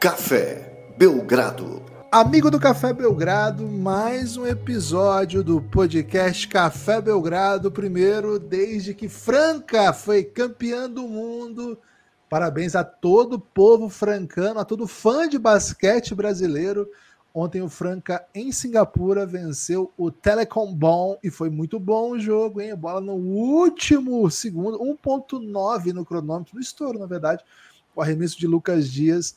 Café Belgrado. Amigo do Café Belgrado, mais um episódio do podcast Café Belgrado, primeiro desde que Franca foi campeã do mundo. Parabéns a todo o povo francano, a todo fã de basquete brasileiro. Ontem o Franca em Singapura venceu o Telecom Bom e foi muito bom o jogo, hein? A bola no último segundo, 1.9 no cronômetro, no estouro, na verdade. O arremesso de Lucas Dias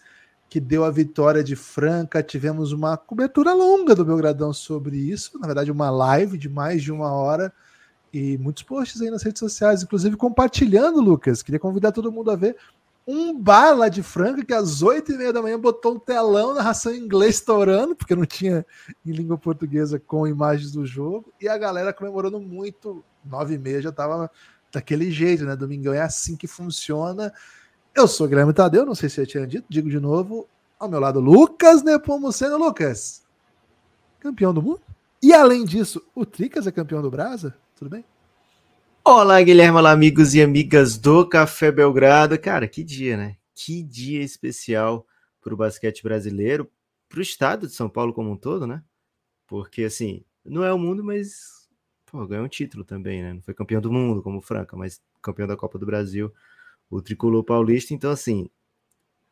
que deu a vitória de Franca. Tivemos uma cobertura longa do Belgradão sobre isso, na verdade, uma live de mais de uma hora e muitos posts aí nas redes sociais, inclusive compartilhando, Lucas. Queria convidar todo mundo a ver um bar lá de Franca que às oito e meia da manhã botou um telão, narração em inglês estourando, porque não tinha em língua portuguesa com imagens do jogo, e a galera comemorando muito. Nove e meia já tava daquele jeito, né? Domingão é assim que funciona. Eu sou Guilherme Tadeu, não sei se eu tinha dito, digo de novo. Ao meu lado, Lucas Nepomuceno. Lucas, campeão do mundo. E além disso, o Tricas é campeão do Brasa? Tudo bem? Olá, Guilherme, olá, amigos e amigas do Café Belgrado. Cara, que dia, né? Que dia especial para o basquete brasileiro, para o estado de São Paulo como um todo, né? Porque, assim, não é o mundo, mas pô, ganhou um título também, né? Não foi campeão do mundo como o Franca, mas campeão da Copa do Brasil o tricolor paulista. Então, assim,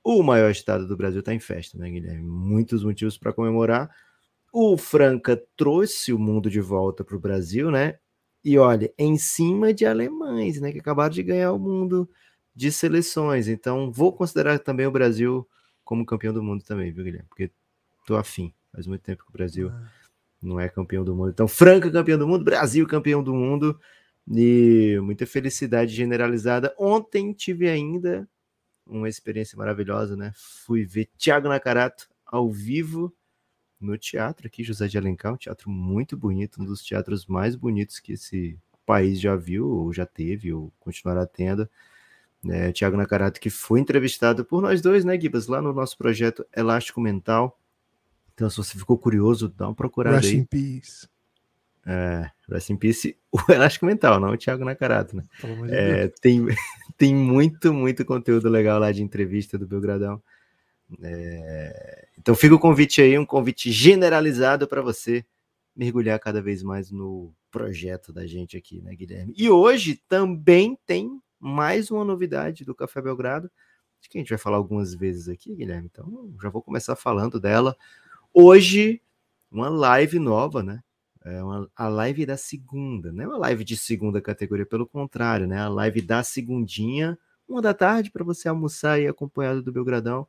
o maior estado do Brasil está em festa, né, Guilherme? Muitos motivos para comemorar. O Franca trouxe o mundo de volta para o Brasil, né? E olha, em cima de alemães, né? Que acabaram de ganhar o mundo de seleções. Então, vou considerar também o Brasil como campeão do mundo também, viu, Guilherme? Porque tô afim. Faz muito tempo que o Brasil ah. não é campeão do mundo. Então, Franca campeão do mundo, Brasil campeão do mundo. E muita felicidade generalizada. Ontem tive ainda uma experiência maravilhosa, né? Fui ver Thiago Nakarato ao vivo no teatro aqui, José de Alencar, um teatro muito bonito, um dos teatros mais bonitos que esse país já viu, ou já teve, ou continuará tendo. É, Tiago Nakarato, que foi entrevistado por nós dois, né, Gibas, lá no nosso projeto Elástico Mental. Então, se você ficou curioso, dá uma procurada Rest aí. In peace. É, Rest in Peace, o Elástico Mental, não o Thiago Nakarato, né? É, tem, tem muito, muito conteúdo legal lá de entrevista do Belgradão. É, então fica o convite aí, um convite generalizado para você mergulhar cada vez mais no projeto da gente aqui, né, Guilherme? E hoje também tem mais uma novidade do Café Belgrado, Acho que a gente vai falar algumas vezes aqui, Guilherme, então já vou começar falando dela. Hoje, uma live nova, né? É uma, a live da segunda, não é uma live de segunda categoria, pelo contrário, né? A live da segundinha, uma da tarde, para você almoçar e acompanhado do Belgradão,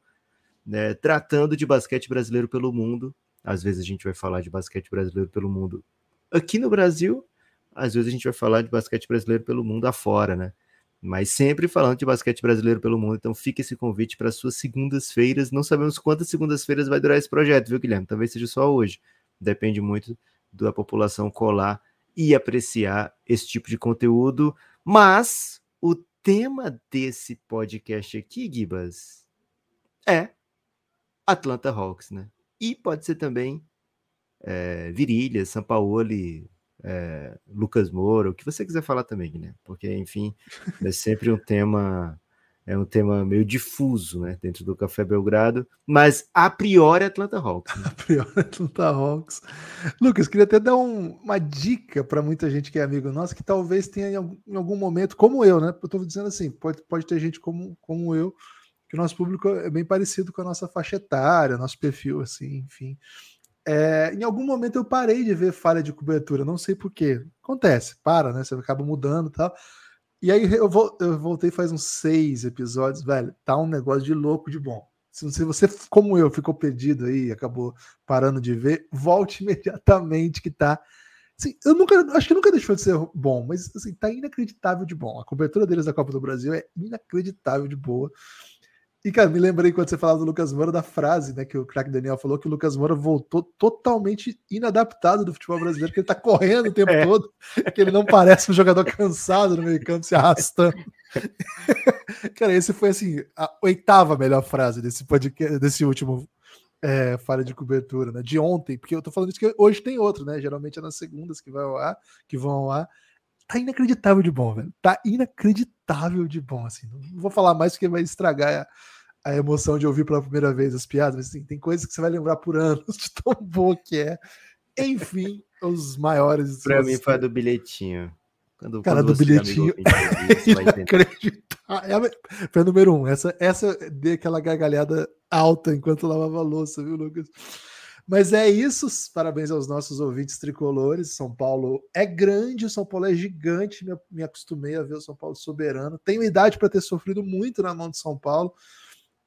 né? tratando de basquete brasileiro pelo mundo. Às vezes a gente vai falar de basquete brasileiro pelo mundo aqui no Brasil, às vezes a gente vai falar de basquete brasileiro pelo mundo afora, né? Mas sempre falando de basquete brasileiro pelo mundo. Então fica esse convite para suas segundas-feiras. Não sabemos quantas segundas-feiras vai durar esse projeto, viu, Guilherme? Talvez seja só hoje. Depende muito da população colar e apreciar esse tipo de conteúdo. Mas o tema desse podcast aqui, Gibas, é Atlanta Hawks, né? E pode ser também é, Virilha, Sampaoli, é, Lucas Moura, o que você quiser falar também, né? Porque, enfim, é sempre um tema é um tema meio difuso, né, dentro do Café Belgrado, mas a priori Atlanta Hawks. Né? A priori Atlanta Hawks. Lucas, queria até dar um, uma dica para muita gente que é amigo nosso, que talvez tenha em algum, em algum momento, como eu, né, eu estou dizendo assim, pode, pode ter gente como, como eu, que o nosso público é bem parecido com a nossa faixa etária, nosso perfil, assim, enfim. É, em algum momento eu parei de ver falha de cobertura, não sei porquê. Acontece, para, né, você acaba mudando e tal, e aí eu, eu voltei faz uns seis episódios, velho. Tá um negócio de louco de bom. Se você, como eu, ficou perdido aí acabou parando de ver, volte imediatamente que tá. Assim, eu nunca, acho que nunca deixou de ser bom, mas assim, tá inacreditável de bom. A cobertura deles da Copa do Brasil é inacreditável de boa. E, cara, me lembrei quando você falava do Lucas Moura da frase, né, que o craque Daniel falou que o Lucas Moura voltou totalmente inadaptado do futebol brasileiro, que ele tá correndo o tempo é. todo, que ele não parece um jogador cansado no meio-campo, se arrastando. cara, esse foi assim, a oitava melhor frase desse podcast, desse último é, falha de cobertura, né? De ontem, porque eu tô falando isso que hoje tem outro, né? Geralmente é nas segundas que vai ao ar, que vão ao ar tá inacreditável de bom, velho. Tá inacreditável de bom, assim. Não vou falar mais porque vai estragar a emoção de ouvir pela primeira vez as piadas, assim, tem coisas que você vai lembrar por anos de tão boa que é. Enfim, os maiores. Pra mim foi a do bilhetinho. Quando, cara quando do bilhetinho. Acreditar. É a, foi a número um. Essa, essa deu aquela gargalhada alta enquanto lavava a louça, viu, Lucas? Mas é isso. Parabéns aos nossos ouvintes tricolores. São Paulo é grande, São Paulo é gigante. Me, me acostumei a ver o São Paulo soberano. Tenho idade para ter sofrido muito na mão de São Paulo.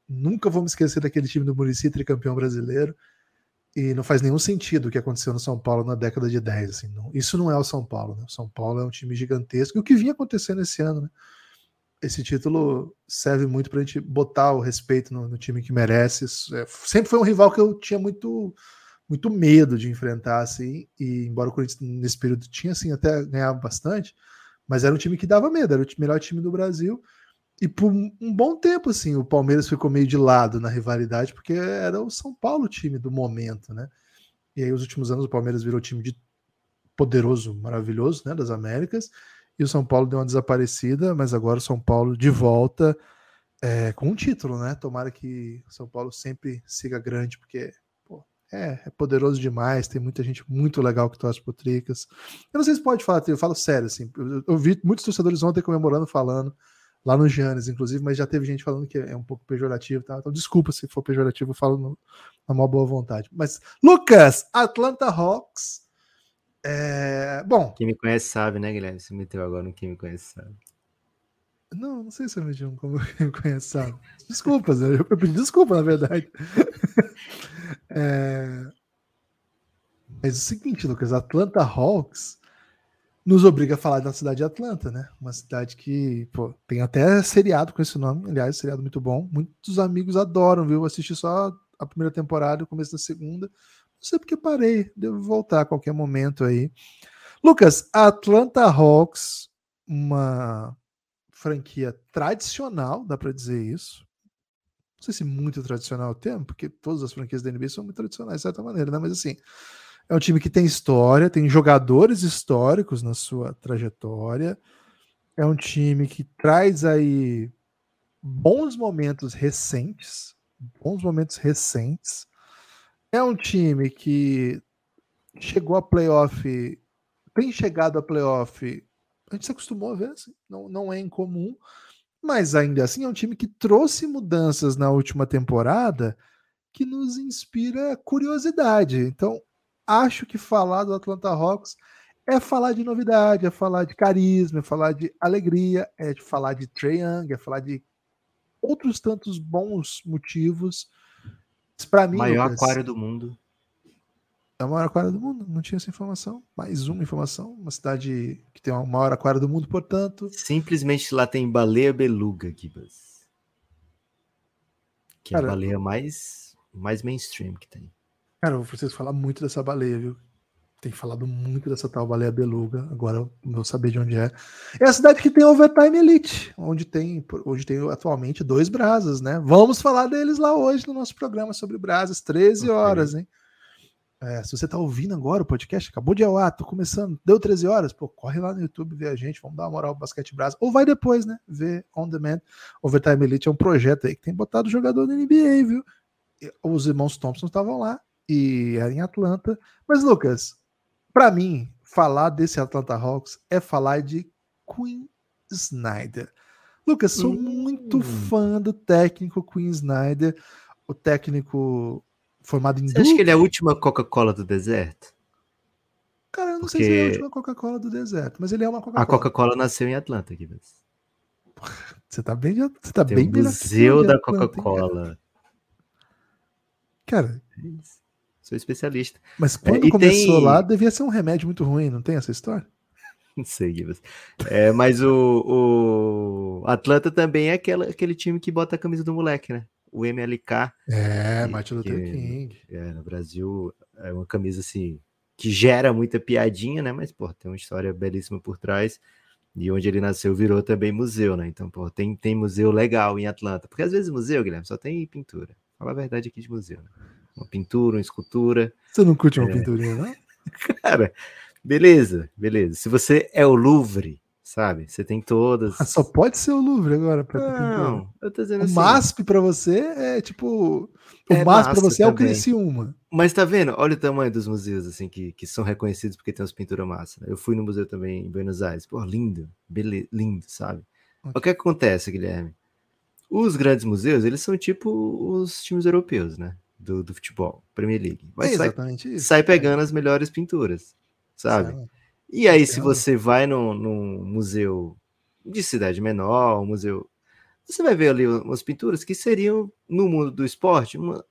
Nunca vou me esquecer daquele time do Murici, tricampeão brasileiro. E não faz nenhum sentido o que aconteceu no São Paulo na década de 10. Assim, não, isso não é o São Paulo. Né? O São Paulo é um time gigantesco. E o que vinha acontecendo esse ano, né? Esse título serve muito para a gente botar o respeito no, no time que merece. É, sempre foi um rival que eu tinha muito muito medo de enfrentar, assim, e embora o Corinthians nesse período tinha, assim, até ganhava bastante, mas era um time que dava medo, era o melhor time do Brasil, e por um bom tempo, assim, o Palmeiras ficou meio de lado na rivalidade, porque era o São Paulo time do momento, né? E aí, os últimos anos, o Palmeiras virou time de poderoso, maravilhoso, né? Das Américas, e o São Paulo deu uma desaparecida, mas agora o São Paulo de volta é, com um título, né? Tomara que o São Paulo sempre siga grande, porque pô, é, é, poderoso demais, tem muita gente muito legal que torce pro Tricas. Eu não sei se pode falar, eu falo sério, assim, eu, vi muitos torcedores ontem comemorando, falando lá no Giannis, inclusive, mas já teve gente falando que é um pouco pejorativo, tá? Então, desculpa se for pejorativo, eu falo no, na maior boa vontade. Mas, Lucas, Atlanta Hawks. É... Bom. Quem me conhece sabe, né, Guilherme? Você meteu agora no Quem Me Conhece Sabe. Não, não sei se eu meti um como quem me conhece sabe. Desculpas, eu, pedi desculpa, na verdade. é... Mas é o seguinte, Lucas, Atlanta Hawks nos obriga a falar da cidade de Atlanta, né? Uma cidade que pô, tem até seriado com esse nome, aliás, seriado muito bom. Muitos amigos adoram, viu? Assisti só a primeira temporada, o começo da segunda. Não sei porque parei, devo voltar a qualquer momento aí. Lucas, Atlanta Hawks, uma franquia tradicional, dá para dizer isso. Não sei se muito tradicional o termo, porque todas as franquias da NBA são muito tradicionais de certa maneira, né? Mas assim, é um time que tem história, tem jogadores históricos na sua trajetória. É um time que traz aí bons momentos recentes, bons momentos recentes. É um time que chegou a playoff, tem chegado a playoff. A gente se acostumou a ver, assim, não, não é incomum, mas ainda assim é um time que trouxe mudanças na última temporada que nos inspira curiosidade. Então, acho que falar do Atlanta Hawks é falar de novidade, é falar de carisma, é falar de alegria, é de falar de Trae Young, é falar de outros tantos bons motivos. Para mim, maior Lucas, aquário do mundo. É o maior aquário do mundo, não tinha essa informação. Mais uma informação, uma cidade que tem o maior aquário do mundo, portanto. Simplesmente lá tem baleia beluga. Que é a baleia mais, mais mainstream que tem. Cara, eu preciso falar muito dessa baleia, viu? Tem falado muito dessa tal baleia beluga. Agora eu vou saber de onde é. É a cidade que tem Overtime Elite, onde tem, onde tem atualmente dois brasas, né? Vamos falar deles lá hoje no nosso programa sobre brasas, 13 horas, hein? É, se você tá ouvindo agora o podcast, acabou de ao tô começando, deu 13 horas, pô, corre lá no YouTube, vê a gente, vamos dar uma moral pro Basquete Brasa. Ou vai depois, né? Ver On Demand. Overtime Elite é um projeto aí que tem botado jogador da NBA, viu? Os irmãos Thompson estavam lá, e era em Atlanta. Mas, Lucas, para mim, falar desse Atlanta Hawks é falar de Queen Snyder. Lucas, sou hum. muito fã do técnico Queen Snyder, o técnico formado em. Você Duke. acha que ele é a última Coca-Cola do deserto? Cara, eu não Porque... sei se ele é a última Coca-Cola do deserto, mas ele é uma Coca-Cola. A Coca-Cola nasceu em Atlanta, aqui. Você tá bem, você tá Tem bem o Museu da Coca-Cola. Cara, é Sou especialista. Mas é, quando é, começou tem... lá, devia ser um remédio muito ruim, não tem essa história? Não sei, Gibas. É, mas o, o Atlanta também é aquela, aquele time que bota a camisa do moleque, né? O MLK. É, Martin Luther King. É, no Brasil é uma camisa assim que gera muita piadinha, né? Mas, pô, tem uma história belíssima por trás. E onde ele nasceu virou também museu, né? Então, pô, tem, tem museu legal em Atlanta. Porque às vezes museu, Guilherme, só tem pintura. Fala a verdade aqui de museu, né? Uma pintura, uma escultura. Você não curte uma é... pinturinha, não? Cara, beleza, beleza. Se você é o Louvre, sabe? Você tem todas. Só pode ser o Louvre agora. Não, eu tô dizendo o assim. MASP para você é tipo. O É MASP para você é o também. Criciúma. Mas tá vendo? Olha o tamanho dos museus, assim, que, que são reconhecidos porque tem umas pinturas massa. né? Eu fui no museu também em Buenos Aires. Pô, lindo. Bele... Lindo, sabe? O que, é que acontece, Guilherme? Os grandes museus, eles são tipo os times europeus, né? Do, do futebol, Premier League. Vai é sai, isso. sai pegando as melhores pinturas, sabe? Sabe? E aí, se Entendo. você vai num, num museu de cidade menor, um museu. Você vai ver ali umas pinturas que seriam, no mundo do esporte, uma,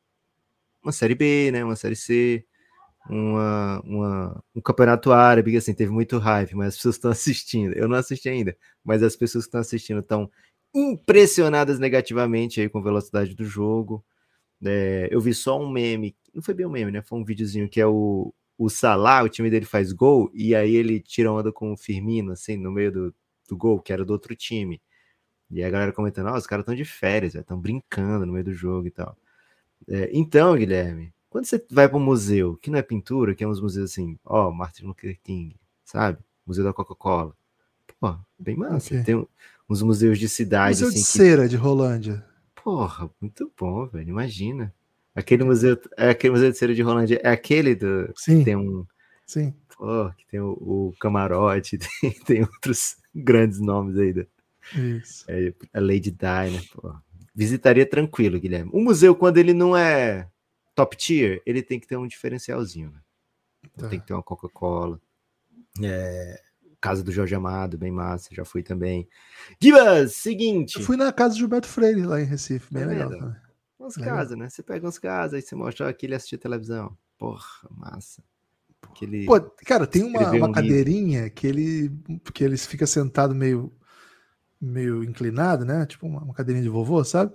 uma série B, né? Uma série C, uma, uma- um campeonato árabe, que assim, teve muito hype, mas as pessoas estão assistindo. Eu não assisti ainda, mas as pessoas que estão assistindo estão impressionadas negativamente aí com a velocidade do jogo. É, eu vi só um meme, não foi bem um meme, né? Foi um videozinho que é o, o Salah, o time dele faz gol, e aí ele tira onda com o Firmino, assim, no meio do, do gol, que era do outro time. E a galera comentando, ó, os caras estão de férias, estão brincando no meio do jogo e tal. É, então, Guilherme, quando você vai para um museu, que não é pintura, que é uns museus assim, ó, Martin Luther King, sabe? Museu da Coca-Cola. Pô, bem massa. Ok. Tem uns museus de cidade, Museu assim, de que cera de Rolândia. Porra, muito bom, velho. Imagina. Aquele museu, é aquele museu de cera de Rolândia, é aquele do Sim, tem um, sim. pô, que tem o, o camarote, tem, tem outros grandes nomes aí, da- Isso. é, a Lady Di, né? Pô. Visitaria tranquilo, Guilherme. O museu quando ele não é top tier, ele tem que ter um diferencialzinho, né? Tá. Tem que ter uma Coca-Cola. É, casa do Jorge Amado, bem massa, já fui também. Gibas, seguinte. Eu fui na casa do Gilberto Freire lá em Recife, bem Tá legal. também. Umas casas, né? Você pega uns casas, aí você mostra aqui ele assistia televisão. Porra, massa. Aquele... Pô, cara, tem uma, uma um livro. cadeirinha que ele que ele fica sentado meio meio inclinado, né? Tipo uma, uma cadeirinha de vovô, sabe?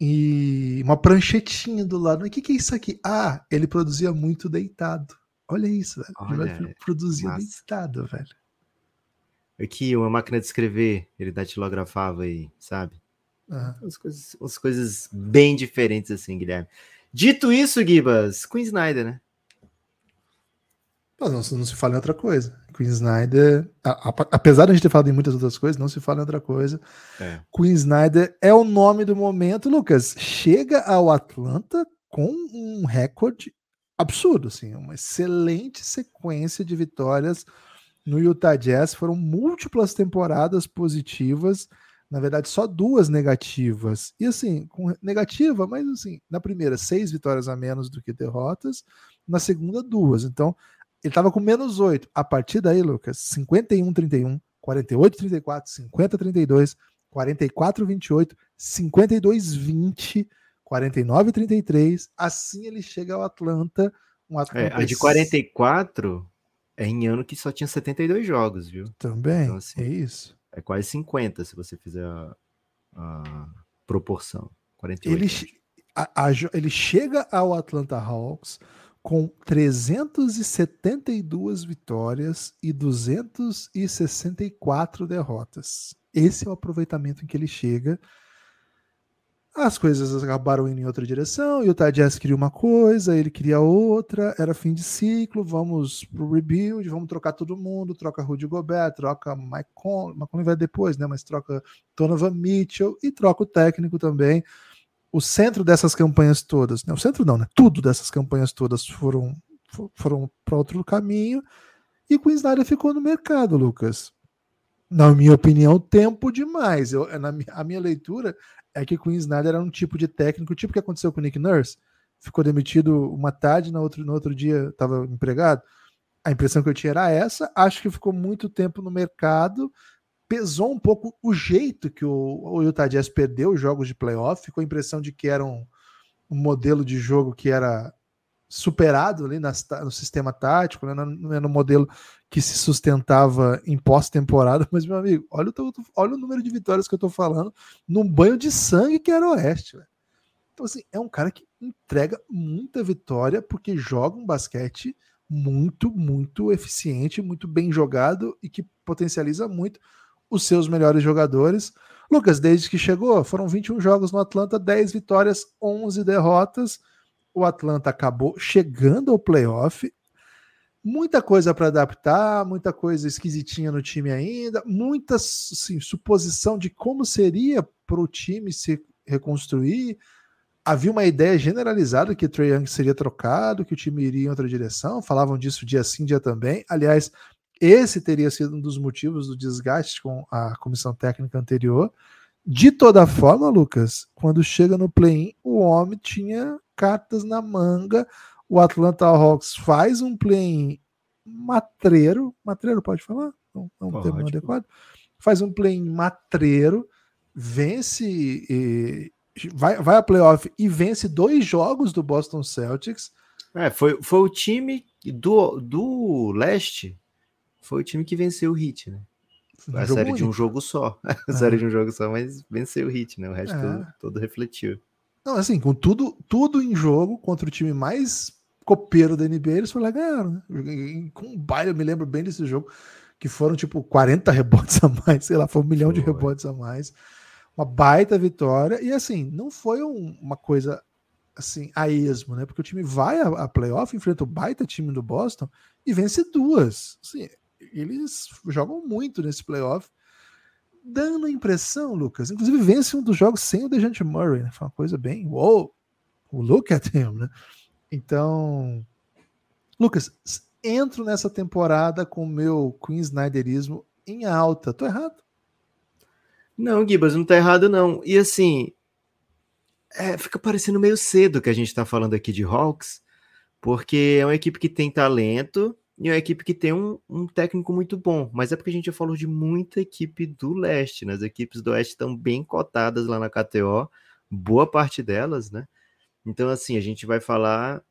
E uma pranchetinha do lado. O que, que é isso aqui? Ah, ele produzia muito deitado. Olha isso, velho. Olha, Freire produzia massa. deitado, velho. Aqui, uma máquina de escrever, ele datilografava aí, sabe? Umas coisas, umas coisas bem diferentes assim, Guilherme. Dito isso, Gibas, Queen Snyder, né? Mas não, não se fala em outra coisa. Queen Snyder, a- a- apesar de a gente ter falado em muitas outras coisas, não se fala em outra coisa. É. Queen Snyder é o nome do momento, Lucas. Chega ao Atlanta com um recorde absurdo, assim, uma excelente sequência de vitórias no Utah Jazz. Foram múltiplas temporadas positivas, na verdade, só duas negativas. E assim, com negativa, mas assim, na primeira, seis vitórias a menos do que derrotas, na segunda, duas. Então, ele estava com menos oito. A partir daí, Lucas, 51-31, 48-34, 50-32, 44-28, 52-20, 49-33. Assim ele chega ao Atlanta. Um É, Atlanta a de 44 é em ano que só tinha 72 jogos, viu? Também, Então, assim, é isso. É quase 50 se você fizer a, a proporção. 48. Ele, a- a ele chega ao Atlanta Hawks com 372 vitórias e 264 derrotas. Esse é o aproveitamento em que ele chega. As coisas acabaram indo em outra direção, e o Jazz queria uma coisa, ele queria outra, era fim de ciclo, vamos pro rebuild, vamos trocar todo mundo, troca Rudy Gobert, troca Mike Conley, Mike Conley vai depois, né, mas troca Donovan Mitchell e troca o técnico também. O centro dessas campanhas todas, né, o centro não, né, tudo dessas campanhas todas foram, fo- foram para outro caminho, e Queen Snyder ficou no mercado, Lucas. Na minha opinião, tempo demais. Eu, na a minha leitura é que Queen Snyder era um tipo de técnico, tipo que aconteceu com o Nick Nurse, ficou demitido uma tarde, no outro, no outro dia estava empregado. A impressão que eu tinha era essa. Acho que ficou muito tempo no mercado. Pesou um pouco o jeito que o, o Utah Jazz perdeu os jogos de playoff. Ficou a impressão de que era um, um modelo de jogo que era superado ali nas no sistema tático, né? não era um modelo que se sustentava em pós-temporada. Mas, meu amigo, olha o, olha o número de vitórias que eu tô falando num banho de sangue que era o Oeste. Então, assim, é um cara que entrega muita vitória porque joga um basquete muito, muito eficiente, muito bem jogado e que potencializa muito os seus melhores jogadores. Lucas, desde que chegou, foram 21 jogos no Atlanta, 10 vitórias, 11 derrotas. O Atlanta acabou chegando ao playoff. muita coisa para adaptar, muita coisa esquisitinha no time ainda, muita assim, suposição de como seria para o time se reconstruir. Havia uma ideia generalizada que Trae Young seria trocado, que o time iria em outra direção. Falavam disso dia sim, dia também. Aliás, esse teria sido um dos motivos do desgaste com a comissão técnica anterior. De toda forma, Lucas, quando chega no play-in, o homem tinha cartas na manga. O Atlanta Hawks faz um play-in matreiro. Matreiro pode falar? Não, não um termo adequado. Faz um play-in matreiro, vence, e, vai, vai a playoff e vence dois jogos do Boston Celtics. É, foi, foi o time do, do leste foi o time que venceu o Hit, né? Um a série único. de um jogo só. A é. série de um jogo só, mas venceu o Hit, né? O resto é. todo, todo, refletiu. Não, assim, com tudo, tudo em jogo contra o time mais copeiro da NBA, eles foram lá ganharam, né? Com um baile, eu me lembro bem desse jogo, que foram tipo 40 rebotes a mais, sei lá, foi um milhão foi. de rebotes a mais. Uma baita vitória. E assim, não foi um, uma coisa assim, a esmo, né? Porque o time vai a, a playoff, enfrenta o baita time do Boston e vence duas. Assim, eles jogam muito nesse playoff, dando a impressão, Lucas, inclusive vence um dos jogos sem o Dejante Murray, né? Foi uma coisa bem, wow, look at him, né? Então, Lucas, entro nessa temporada com o meu Queen Snyderismo em alta. Tô errado? Não, Gibas, não tá errado não. E assim, é, fica parecendo meio cedo que a gente tá falando aqui de Hawks, porque é uma equipe que tem talento, e é uma equipe que tem um, um, técnico muito bom, mas é porque a gente já falou de muita equipe do leste, né? As equipes do oeste estão bem cotadas lá na KTO, boa parte delas, né? Então, assim, a gente vai falar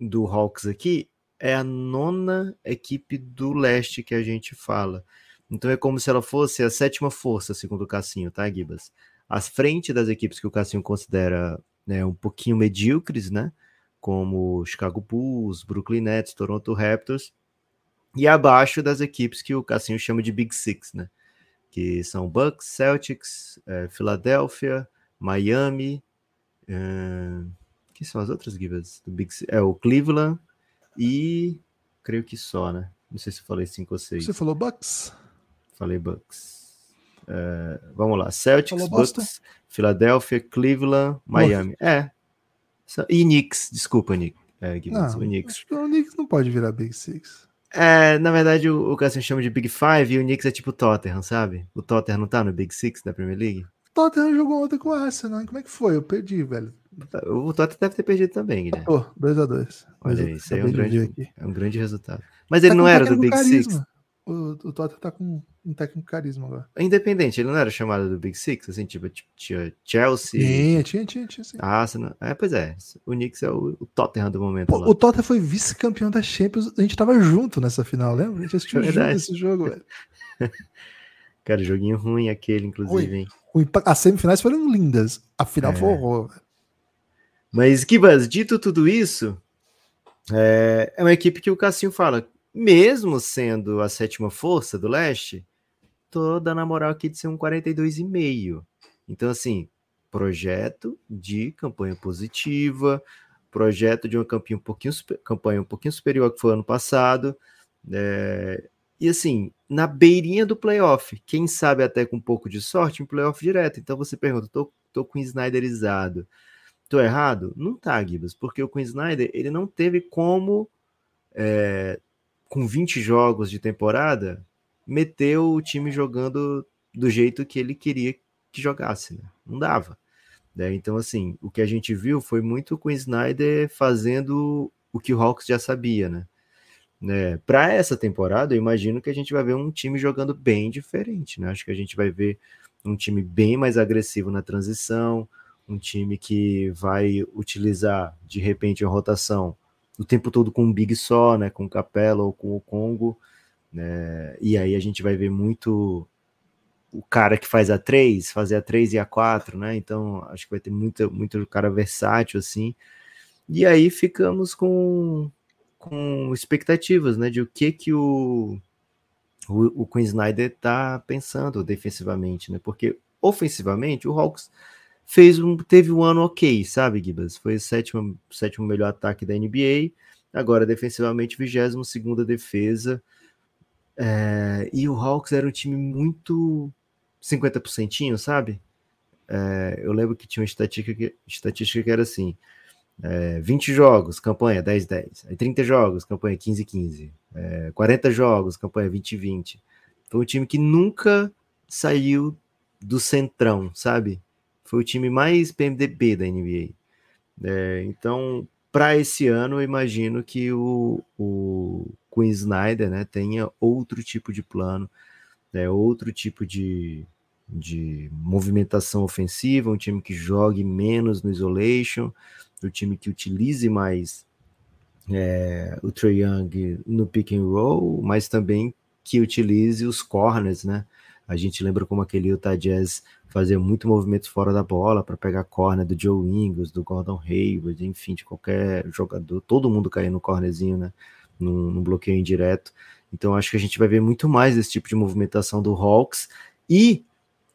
do Hawks aqui, é a nona equipe do leste que a gente fala. Então é como se ela fosse a sétima força, segundo o Cassinho, tá, Gibas? À frente das equipes que o Cassinho considera né, um pouquinho medíocres, né? Como Chicago Bulls, Brooklyn Nets, Toronto Raptors, e abaixo das equipes que o Cassinho chama de Big Six, né? Que são Bucks, Celtics, é, Philadelphia, Miami, é, que são as outras givas do Big Six? É o Cleveland e creio que só, né? Não sei se eu falei cinco ou seis. Você falou Bucks? Falei Bucks. É, vamos lá, Celtics, Bucks, Philadelphia, Cleveland, Miami. É. E Knicks, desculpa, Nick. É, não, o Knicks. o Knicks não pode virar Big Six. É, na verdade, o, o chama de Big Five e o Knicks é tipo Tottenham, sabe? O Tottenham não tá no Big Six da Premier League? O Tottenham jogou ontem com o Arsenal, como é que foi? Eu perdi, velho. O Tottenham deve ter perdido também, Guilherme. Pô, 2x2. Olha isso aí é um, grande, é um grande resultado. Mas ele tá não era do Big carisma. Six. O, o Tottenham tá com um técnico carisma agora. Independente, ele não era chamado do Big Six, assim, tipo, tinha Chelsea. Tinha, tinha, tinha, tinha sim. Arsenal. É, pois é. O Knicks é o, o Tottenham do momento. Pô, o Tottenham foi vice-campeão da Champions. A gente tava junto nessa final, lembra? A gente assistiu é junto esse jogo, velho. Cara, joguinho ruim aquele, inclusive, hein? As semifinais foram lindas. A final é. foi horror. Mas, Kibas, dito tudo isso, é, é uma equipe que o Cassinho fala, mesmo sendo a sétima força do leste, toda na moral aqui de ser um 42,5. Então, assim, projeto de campanha positiva, projeto de uma campanha um pouquinho, campanha um pouquinho superior que foi ano passado. É, e assim, na beirinha do playoff, quem sabe até com um pouco de sorte, um playoff direto. Então você pergunta, tô, tô com Snyderizado. Tô errado? Não tá, Gibas, porque o Queen Snyder ele não teve como é, com 20 jogos de temporada, meteu o time jogando do jeito que ele queria que jogasse, né? Não dava. Né? Então, assim, o que a gente viu foi muito com o Snyder fazendo o que o Hawks já sabia, né? né? Para essa temporada, eu imagino que a gente vai ver um time jogando bem diferente, né? Acho que a gente vai ver um time bem mais agressivo na transição, um time que vai utilizar de repente a rotação o tempo todo com um big só, né, com o Capela ou com o Congo, né, e aí a gente vai ver muito o cara que faz a 3, fazer a 3 e a 4, né, então acho que vai ter muito, muito cara versátil, assim, e aí ficamos com, com expectativas, né, de o que que o, o, o Queen Snyder tá pensando defensivamente, né, porque ofensivamente o Hawks fez um, teve um ano ok, sabe, Gibas? Foi o sétimo, sétimo melhor ataque da NBA. Agora, defensivamente, 22 segunda defesa. É, e o Hawks era um time muito 50%, sabe? É, eu lembro que tinha uma estatística que, estatística que era assim: é, 20 jogos, campanha 10-10. Aí 30 jogos, campanha 15-15. É, 40 jogos, campanha 20-20. Foi um time que nunca saiu do centrão, sabe? Foi o time mais PMDB da NBA. É, então, para esse ano, eu imagino que o, o Queen Snyder né, tenha outro tipo de plano, né, outro tipo de, de movimentação ofensiva, um time que jogue menos no isolation, um time que utilize mais é, o Trey Young no pick and roll, mas também que utilize os corners, né? A gente lembra como aquele Utah Jazz fazia muito movimento fora da bola para pegar corner do Joe Ingles, do Gordon Hayward, enfim, de qualquer jogador, todo mundo caía no cornerzinho, né? No, no bloqueio indireto. Então acho que a gente vai ver muito mais desse tipo de movimentação do Hawks e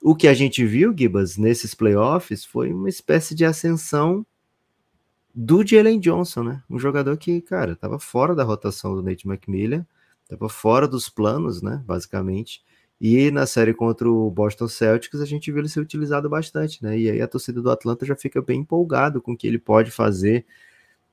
o que a gente viu, Gibas, nesses playoffs foi uma espécie de ascensão do Jalen Johnson, né? Um jogador que, cara, estava fora da rotação do Nate McMillan, estava fora dos planos, né? Basicamente. E na série contra o Boston Celtics a gente viu ele ser utilizado bastante, né? E aí a torcida do Atlanta já fica bem empolgado com o que ele pode fazer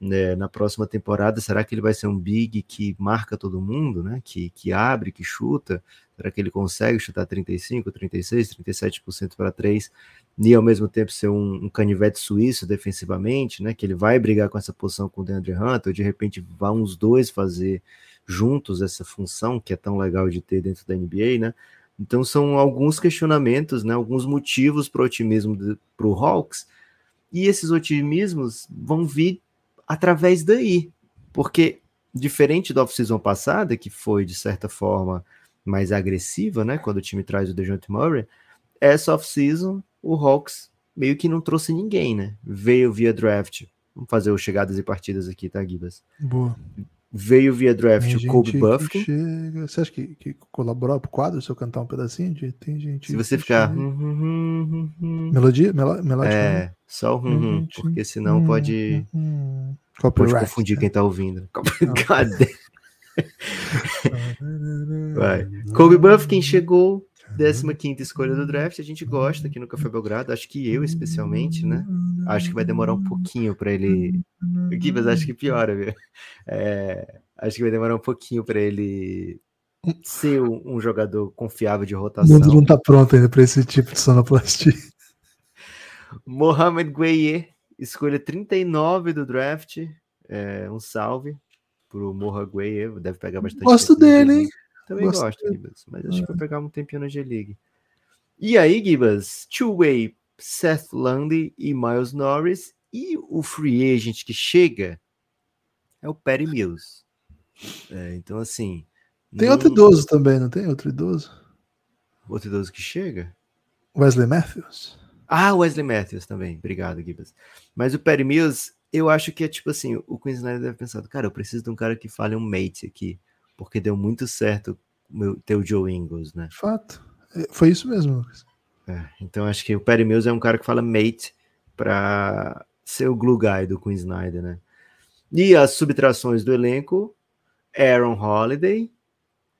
né, na próxima temporada. Será que ele vai ser um big que marca todo mundo, né? Que, que abre, que chuta? Será que ele consegue chutar 35, 36, 37% para 3 e ao mesmo tempo ser um, um, canivete suíço defensivamente, né? Que ele vai brigar com essa posição com o DeAndre Hunter, de repente vão os dois fazer juntos essa função que é tão legal de ter dentro da NBA, né? Então são alguns questionamentos, né? Alguns motivos para o otimismo para o Hawks, e esses otimismos vão vir através daí, porque diferente da off-season passada, que foi de certa forma mais agressiva, né? Quando o time traz o DeJounte Murray, essa off-season o Hawks meio que não trouxe ninguém, né? Veio via draft. Vamos fazer os chegadas e partidas aqui, tá, Gibas? Boa. Veio via draft o Kobe Buffkin. Chega... Você acha que, que colaborou pro quadro se eu cantar um pedacinho? De... Tem gente. Se você ficar. Hum, hum, hum, Melodia? Mel melódica? É, né? só o hum, porque senão pode. Pode confundir quem tá ouvindo. Cadê? Vai. Kobe Buffkin chegou 15 escolha do draft, a gente gosta aqui no Café Belgrado, acho que eu especialmente, né? Acho que vai demorar um pouquinho para ele. Aqui, mas acho que piora, viu? É, acho que vai demorar um pouquinho para ele ser um, jogador confiável de rotação. O mundo não tá pronto ainda para esse tipo de sonoplastia. Mohamed Gueye, escolha 39 do draft. É, um salve pro Mohamed Gueye, deve pegar bastante. Gosto dele, hein? Também gosto, gosto Gibas, mas acho que vai pegar um tempinho na G-League. E aí, Gibas, two-way, Seth Lundy e Miles Norris. E o free agent que chega é o Perry Mills. É, então, assim. Tem outro idoso também, não tem outro idoso? Outro idoso que chega? Wesley Matthews. Ah, Wesley Matthews também. Obrigado, Gibas. Mas o Perry Mills, eu acho que é tipo assim: o Queen Snyder deve pensar, cara, eu preciso de um cara que fale um mate aqui porque deu muito certo meu, ter o Joe Ingles, né? Fato. É, foi isso mesmo, Lucas. É, então acho que o Perry Mills é um cara que fala mate para ser o glue guy do Queen Snyder, né? E as subtrações do elenco: Aaron Holiday,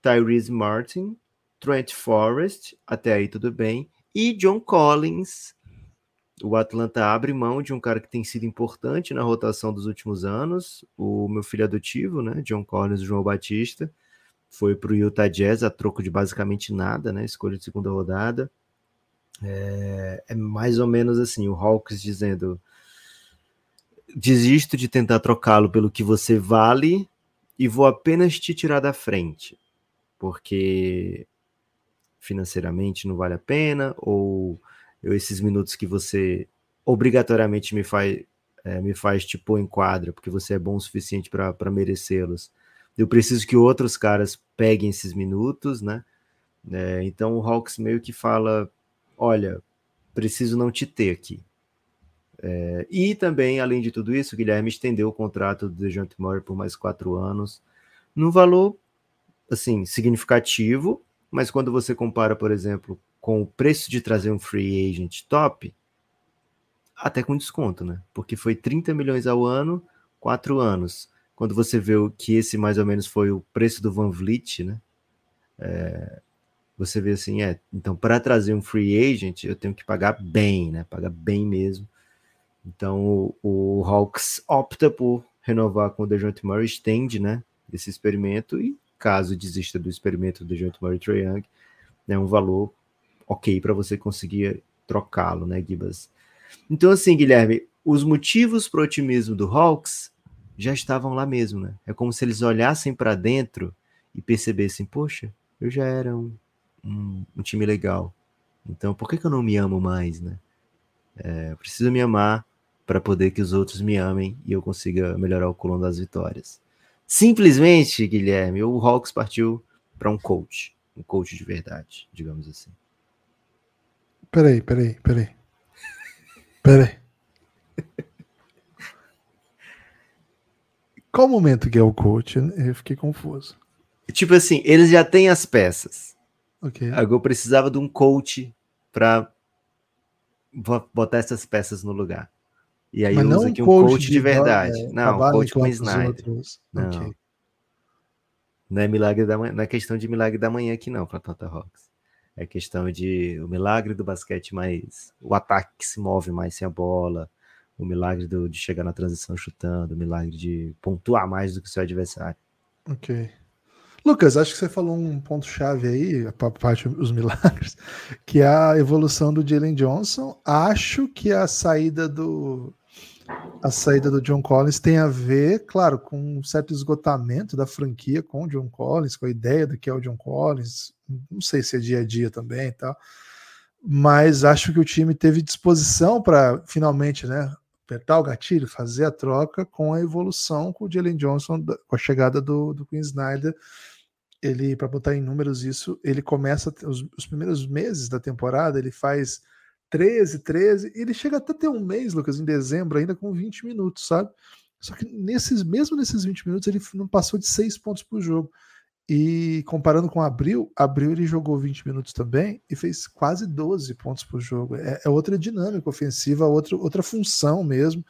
Tyrese Martin, Trent Forrest, até aí tudo bem, e John Collins. O Atlanta abre mão de um cara que tem sido importante na rotação dos últimos anos, o meu filho adotivo, né, John Collins, João Batista, foi para o Utah Jazz a troco de basicamente nada, né, escolha de segunda rodada. É, é mais ou menos assim, o Hawks dizendo desisto de tentar trocá-lo pelo que você vale e vou apenas te tirar da frente, porque financeiramente não vale a pena ou eu, esses minutos que você obrigatoriamente me faz, é, me faz te pôr em quadra, porque você é bom o suficiente para merecê-los. Eu preciso que outros caras peguem esses minutos, né? É, então o Hawks meio que fala: olha, preciso não te ter aqui. É, e também, além de tudo isso, o Guilherme estendeu o contrato do DeJounte Murray por mais quatro anos, num valor assim significativo, mas quando você compara, por exemplo, com o preço de trazer um free agent top, até com desconto, né? Porque foi 30 milhões ao ano, quatro anos, quando você vê o que esse mais ou menos foi o preço do Van Vliet, né? É, você vê assim, é, então para trazer um free agent eu tenho que pagar bem, né? Pagar bem mesmo. Então o, o Hawks opta por renovar com o DeJounte Murray, estende, né? Esse experimento e caso desista do experimento do DeJounte Murray Trae Young, né? Um valor ok para você conseguir trocá-lo, né, Gibas? Então assim, Guilherme, os motivos para o otimismo do Hawks já estavam lá mesmo, né? É como se eles olhassem para dentro e percebessem, poxa, eu já era um um, um time legal. Então, por que, que eu não me amo mais, né? É, preciso me amar para poder que os outros me amem e eu consiga melhorar o coluna das vitórias. Simplesmente, Guilherme, o Hawks partiu para um coach, um coach de verdade, digamos assim. Peraí, peraí, peraí. Peraí. Qual momento que é o coach? Eu fiquei confuso. Tipo assim, eles já têm as peças. Okay. A Gol precisava de um coach para botar essas peças no lugar. E aí Mas usa aqui um coach, coach de, verdade. É, não, um coach com Snyder. Não. Okay. não é milagre da manhã, não é questão de milagre da manhã aqui não, para Tata Rocks. É questão de o milagre do basquete mais o ataque que se move mais sem a bola, o milagre do, de chegar na transição chutando, o milagre de pontuar mais do que o seu adversário. Ok. Lucas, acho que você falou um ponto-chave aí, a parte dos milagres, que é a evolução do Jalen Johnson. Acho que a saída do a saída do John Collins tem a ver, claro, com um certo esgotamento da franquia com o John Collins, com a ideia do que é o John Collins. Não sei se é dia a dia também e tal. Mas acho que o time teve disposição para finalmente, né, apertar o gatilho, fazer a troca com a evolução com o Jalen Johnson, com a chegada do, do Queen Snyder ele, para botar em números isso, ele começa os, os, primeiros meses da temporada, ele faz 13, 13, e ele chega até ter um mês, Lucas, em dezembro, ainda com 20 minutos, sabe? Só que nesses, mesmo nesses 20 minutos, ele não passou de 6 pontos por jogo. E comparando com abril, abril ele jogou 20 minutos também e fez quase 12 pontos por jogo. É, é outra dinâmica ofensiva, outra, outra função mesmo,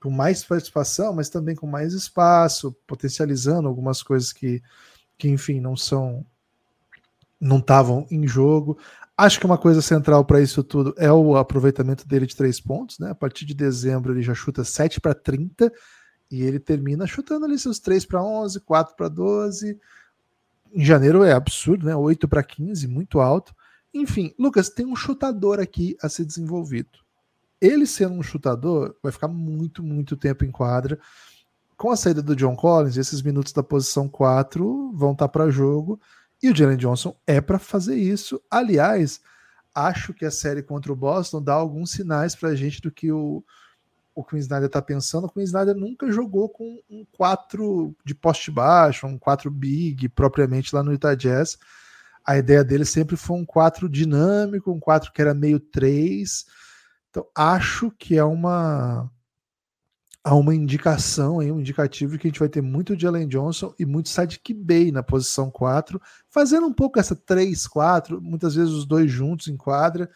com mais participação, mas também com mais espaço, potencializando algumas coisas que que enfim não são não estavam em jogo. Acho que uma coisa central para isso tudo é o aproveitamento dele de três pontos, né? A partir de dezembro ele já chuta 7 para 30 e ele termina chutando ali seus 3 para 11, 4 para 12. Em janeiro é absurdo, né? 8 para 15, muito alto. Enfim, Lucas, tem um chutador aqui a ser desenvolvido. Ele sendo um chutador, vai ficar muito, muito tempo em quadra com a saída do John Collins, esses minutos da posição 4 vão estar tá para jogo e o Jalen Johnson é para fazer isso. Aliás, acho que a série contra o Boston dá alguns sinais para a gente do que o, o Queen Snyder está pensando. O Queen Snyder nunca jogou com um 4 de poste baixo, um 4 big propriamente lá no Utah Jazz. A ideia dele sempre foi um 4 dinâmico, um 4 que era meio 3. Então, acho que é uma há uma indicação, um indicativo que a gente vai ter muito de Allen Johnson e muito Sadiq Bey na posição 4, fazendo um pouco essa 3-4, muitas vezes os dois juntos em quadra.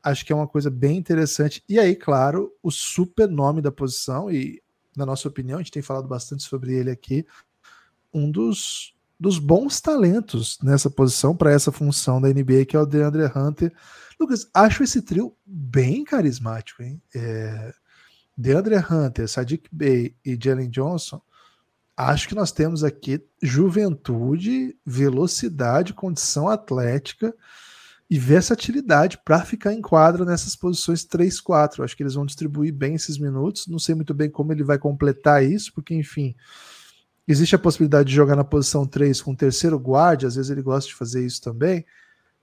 Acho que é uma coisa bem interessante. E aí, claro, o super nome da posição, e na nossa opinião, a gente tem falado bastante sobre ele aqui, um dos, dos bons talentos nessa posição para essa função da NBA, que é o DeAndre Hunter. Lucas, acho esse trio bem carismático, hein? É DeAndre Hunter, Sadiq Bey e Jalen Johnson, acho que nós temos aqui juventude, velocidade, condição atlética e versatilidade para ficar em quadra nessas posições 3, 4. Acho que eles vão distribuir bem esses minutos. Não sei muito bem como ele vai completar isso, porque, enfim, existe a possibilidade de jogar na posição 3 com o terceiro guarda, às vezes ele gosta de fazer isso também.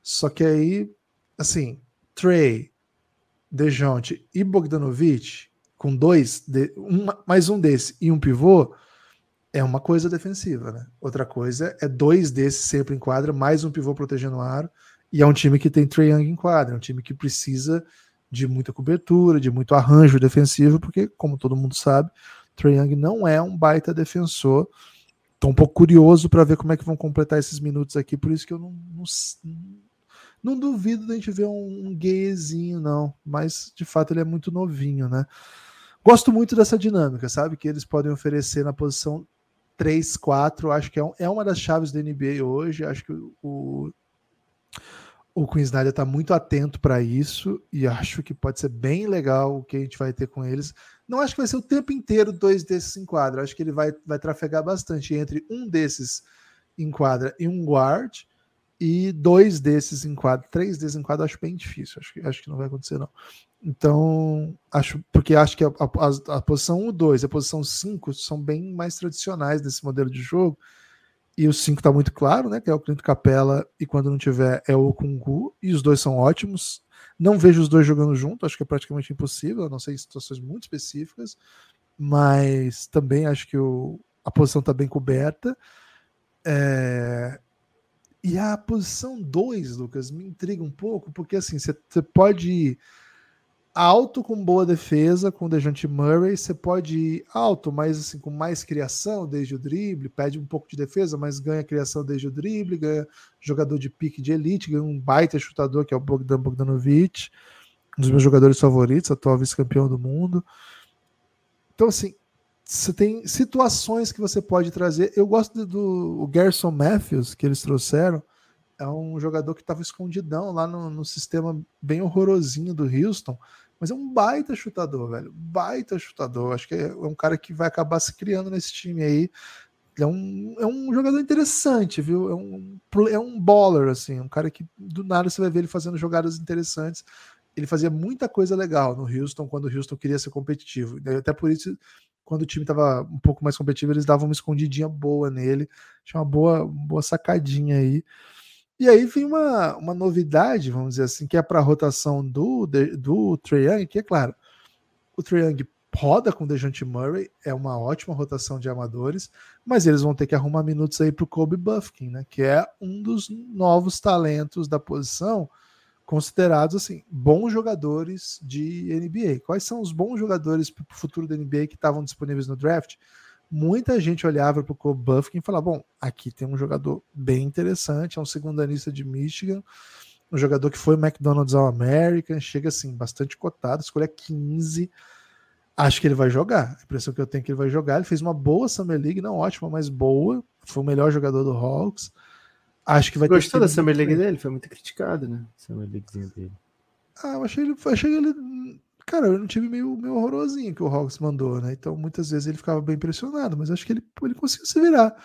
Só que aí, assim, Trey, Dejounte e Bogdanovich com dois, de, um, mais um desse e um pivô, é uma coisa defensiva, né? Outra coisa é dois desses sempre em quadra, mais um pivô protegendo o aro, e é um time que tem Trae Young em quadra, é um time que precisa de muita cobertura, de muito arranjo defensivo, porque, como todo mundo sabe, Trae Young não é um baita defensor. Estou um pouco curioso para ver como é que vão completar esses minutos aqui, por isso que eu não, não, não duvido da gente ver um, um gayzinho, não, mas de fato ele é muito novinho, né? Gosto muito dessa dinâmica, sabe? Que eles podem oferecer na posição 3-4, acho que é, um, é, uma das chaves da NBA hoje. Acho que o, o Queen Snyder está muito atento para isso e acho que pode ser bem legal o que a gente vai ter com eles. Não acho que vai ser o tempo inteiro dois desses em quadra. Acho que ele vai, vai trafegar bastante entre um desses em quadra e um guard e dois desses em. Três desses em acho bem difícil. Acho que, acho que não vai acontecer, não. Então, acho porque acho que a, a, a posição 1 e 2 e a posição 5 são bem mais tradicionais desse modelo de jogo e o 5 tá muito claro, né? Que é o Clint Capela, e quando não tiver é o Kungu, e os dois são ótimos. Não vejo os dois jogando junto, acho que é praticamente impossível, a não ser em situações muito específicas, mas também acho que o, a posição tá bem coberta. É... E a posição 2, Lucas, me intriga um pouco, porque assim, você pode ir alto com boa defesa, com o Dejante Murray, você pode ir alto, mas assim, com mais criação desde o drible, pede um pouco de defesa, mas ganha criação desde o drible, ganha jogador de pique de elite, ganha um baita chutador que é o Bogdan Bogdanovic, um dos meus jogadores favoritos, atual vice-campeão do mundo. Então, assim, você tem situações que você pode trazer. Eu gosto do Gerson Matthews, que eles trouxeram, é um jogador que estava escondidão lá no, no sistema bem horrorosinho do Houston, mas é um baita chutador, velho. Baita chutador. Acho que é um cara que vai acabar se criando nesse time aí. É um, é um jogador interessante, viu? É um, é um baller, assim. Um cara que do nada você vai ver ele fazendo jogadas interessantes. Ele fazia muita coisa legal no Houston quando o Houston queria ser competitivo. Até por isso, quando o time estava um pouco mais competitivo, eles davam uma escondidinha boa nele. Tinha uma boa, boa sacadinha aí. E aí vem uma, uma novidade, vamos dizer assim, que é para a rotação do, do Trae Young, que é claro, o Trae Young roda com o Dejante Murray, é uma ótima rotação de amadores, mas eles vão ter que arrumar minutos aí para o Kobe Buffkin, né, que é um dos novos talentos da posição, considerados assim bons jogadores de NBA. Quais são os bons jogadores para o futuro da NBA que estavam disponíveis no draft? Muita gente olhava para o Kobe Buffkin e falava: bom, aqui tem um jogador bem interessante, é um segundanista de Michigan, um jogador que foi McDonald's All American, chega assim, bastante cotado, escolha 15. Acho que ele vai jogar. A impressão que eu tenho é que ele vai jogar. Ele fez uma boa Summer League, não ótima, mas boa. Foi o melhor jogador do Hawks. Acho que vai Gostou da Summer League dele? Foi muito criticado, né? Summer Leaguezinha dele. Ah, eu achei ele, achei ele Cara, eu não tive meio, meio horrorosinho que o Hawks mandou, né? Então muitas vezes ele ficava bem impressionado, mas acho que ele, ele conseguiu se virar.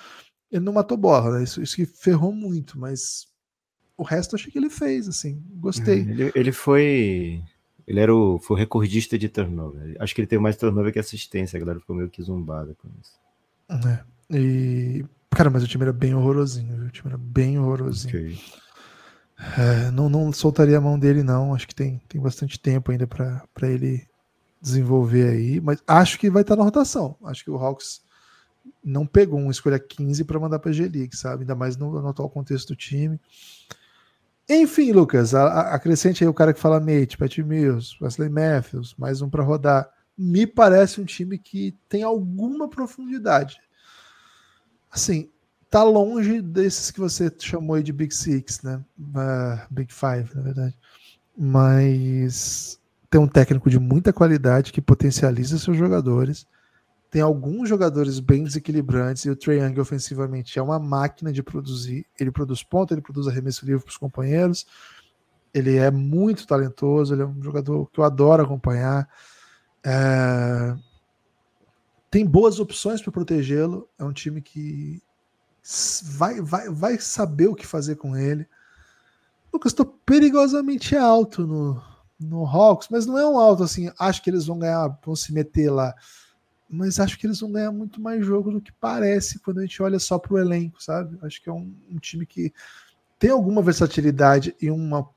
Ele não matou bola, né? Isso, isso que ferrou muito, mas o resto achei que ele fez, assim. Gostei. É, ele, ele foi. Ele era o, foi recordista de turnover. Acho que ele teve mais turnover que assistência. A galera ficou meio que zumbada com isso. É. E. Cara, mas o time era bem horrorosinho, viu? O time era bem horrorosinho. Okay. É, não, não soltaria a mão dele, não. Acho que tem, tem bastante tempo ainda para ele desenvolver aí. Mas acho que vai estar na rotação. Acho que o Hawks não pegou uma escolha 15 para mandar para a G-League, sabe? Ainda mais no, no, atual contexto do time. Enfim, Lucas, a, a, acrescente aí o cara que fala Mate, Pat Mills, Wesley Matthews, mais um para rodar. Me parece um time que tem alguma profundidade. Assim, tá longe desses que você chamou de Big Six, né? Uh, Big Five, na verdade. Mas tem um técnico de muita qualidade que potencializa seus jogadores. Tem alguns jogadores bem desequilibrantes e o Trae Young ofensivamente é uma máquina de produzir. Ele produz ponto, ele produz arremesso livre para os companheiros. Ele é muito talentoso, ele é um jogador que eu adoro acompanhar. É... Tem boas opções para protegê-lo. É um time que vai, vai, vai saber o que fazer com ele. Lucas, estou perigosamente alto no, no Hawks, mas não é um alto assim, acho que eles vão ganhar, vão se meter lá. Mas acho que eles vão ganhar muito mais jogo do que parece quando a gente olha só para o elenco, sabe? Acho que é um, um, time que tem alguma versatilidade e uma,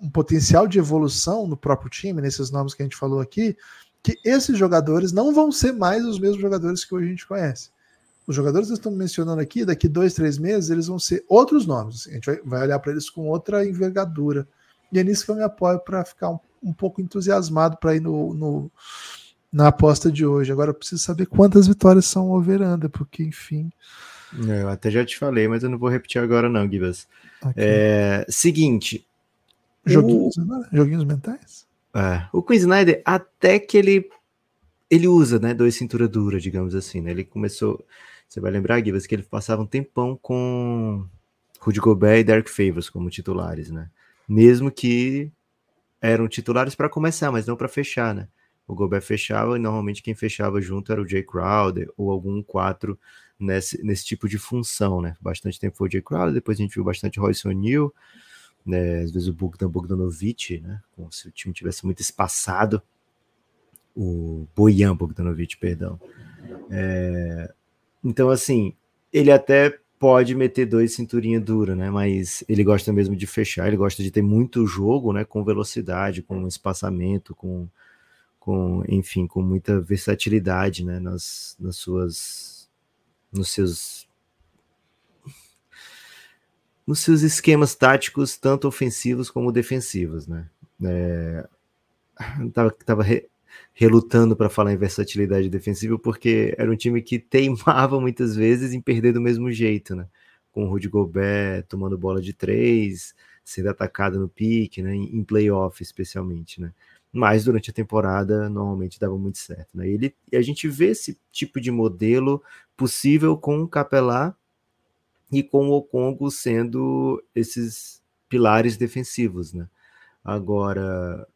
um potencial de evolução no próprio time, nesses nomes que a gente falou aqui, que esses jogadores não vão ser mais os mesmos jogadores que hoje a gente conhece os jogadores que estamos mencionando aqui, daqui dois, três meses, eles vão ser outros nomes. Assim, a gente vai, vai olhar para eles com outra envergadura. E é nisso que eu me apoio para ficar um, um, pouco entusiasmado para ir no, no, na aposta de hoje. Agora eu preciso saber quantas vitórias são overanda, porque, enfim. É, eu até já te falei, mas eu não vou repetir agora, não, Gibas. É, seguinte. Joguinhos, o... né? Joguinhos mentais? É, o Queen Snyder, até que ele ele usa, né, dois cintura dura, digamos assim, né? Ele começou Você vai lembrar, Gibas, que ele passava um tempão com Rudy Gobert e Derek Favors como titulares, né? Mesmo que eram titulares para começar, mas não para fechar, né? O Gobert fechava e normalmente quem fechava junto era o Jay Crowder ou algum 4 nesse, nesse tipo de função, né? Bastante tempo foi o Jay Crowder, depois a gente viu bastante Royce O'Neal, né? Às vezes o Bogdan Bogdanovic, né? Como se o time tivesse muito espaçado. O Bojan Bogdanovic, perdão. É... Então, assim, ele até pode meter dois cinturinha dura, né? Mas ele gosta mesmo de fechar, ele gosta de ter muito jogo, né? Com velocidade, com espaçamento, com, com enfim, com muita versatilidade, né? Nas, nas suas, nos seus, nos seus esquemas táticos, tanto ofensivos como defensivos, né? É, tava, tava re, relutando para falar em versatilidade defensiva, porque era um time que teimava muitas vezes em perder do mesmo jeito, né? Com o Rudy Gobert tomando bola de três, sendo atacado no pique, né? Em playoff, especialmente, né? Mas durante a temporada normalmente dava muito certo, né? Ele, e a gente vê esse tipo de modelo possível com o Capelá e com o Congo sendo esses pilares defensivos, né? Agora,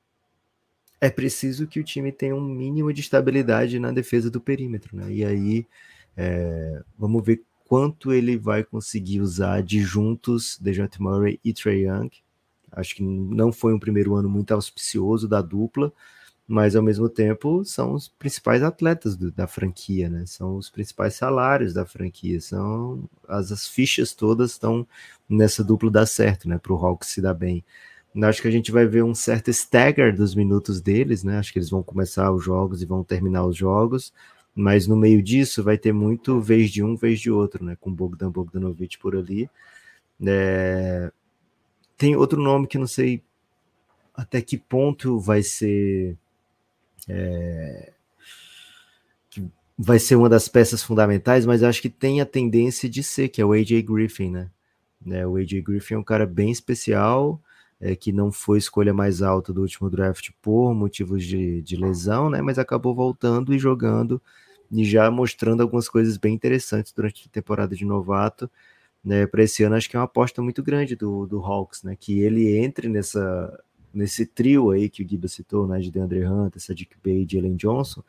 é preciso que o time tenha um mínimo de estabilidade na defesa do perímetro, né? E aí é, vamos ver quanto ele vai conseguir usar de juntos DeJounte Murray e Trey Young. Acho que não foi um primeiro ano muito auspicioso da dupla, mas ao mesmo tempo são os principais atletas do, da franquia, né? São os principais salários da franquia, são as, as fichas todas estão nessa dupla dar certo, né? Para o Hawks se dar bem. Acho que a gente vai ver um certo stagger dos minutos deles, né? Acho que eles vão começar os jogos e vão terminar os jogos, mas no meio disso vai ter muito vez de um, vez de outro, né? Com Bogdan Bogdanovic por ali. É... Tem outro nome que não sei até que ponto vai ser. É... Vai ser uma das peças fundamentais, mas acho que tem a tendência de ser, que é o AJ Griffin, né? É, o AJ Griffin é um cara bem especial é, que não foi escolha mais alta do último draft por motivos de, de lesão, né? Mas acabou voltando e jogando e já mostrando algumas coisas bem interessantes durante a temporada de novato. Né, para esse ano, acho que é uma aposta muito grande do, do Hawks, né? Que ele entre nessa, nesse trio aí que o Giba citou, né? De DeAndre Hunter, Sadiq Bey e Jalen Johnson,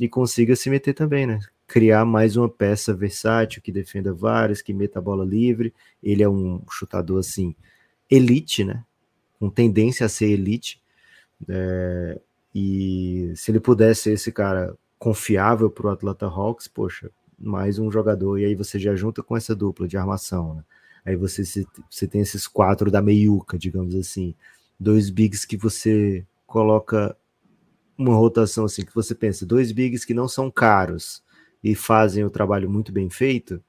e consiga se meter também, né? Criar mais uma peça versátil que defenda vários, que meta a bola livre. Ele é um chutador assim, elite, né? Com tendência a ser elite. É, e se ele pudesse ser esse cara confiável para o Atlanta Hawks, poxa, mais um jogador, e aí você já junta com essa dupla de armação, né? Aí você, você tem esses quatro da meiuca, digamos assim, dois bigs que você coloca uma rotação assim, que você pensa, dois bigs que não são caros e fazem o trabalho muito bem feito,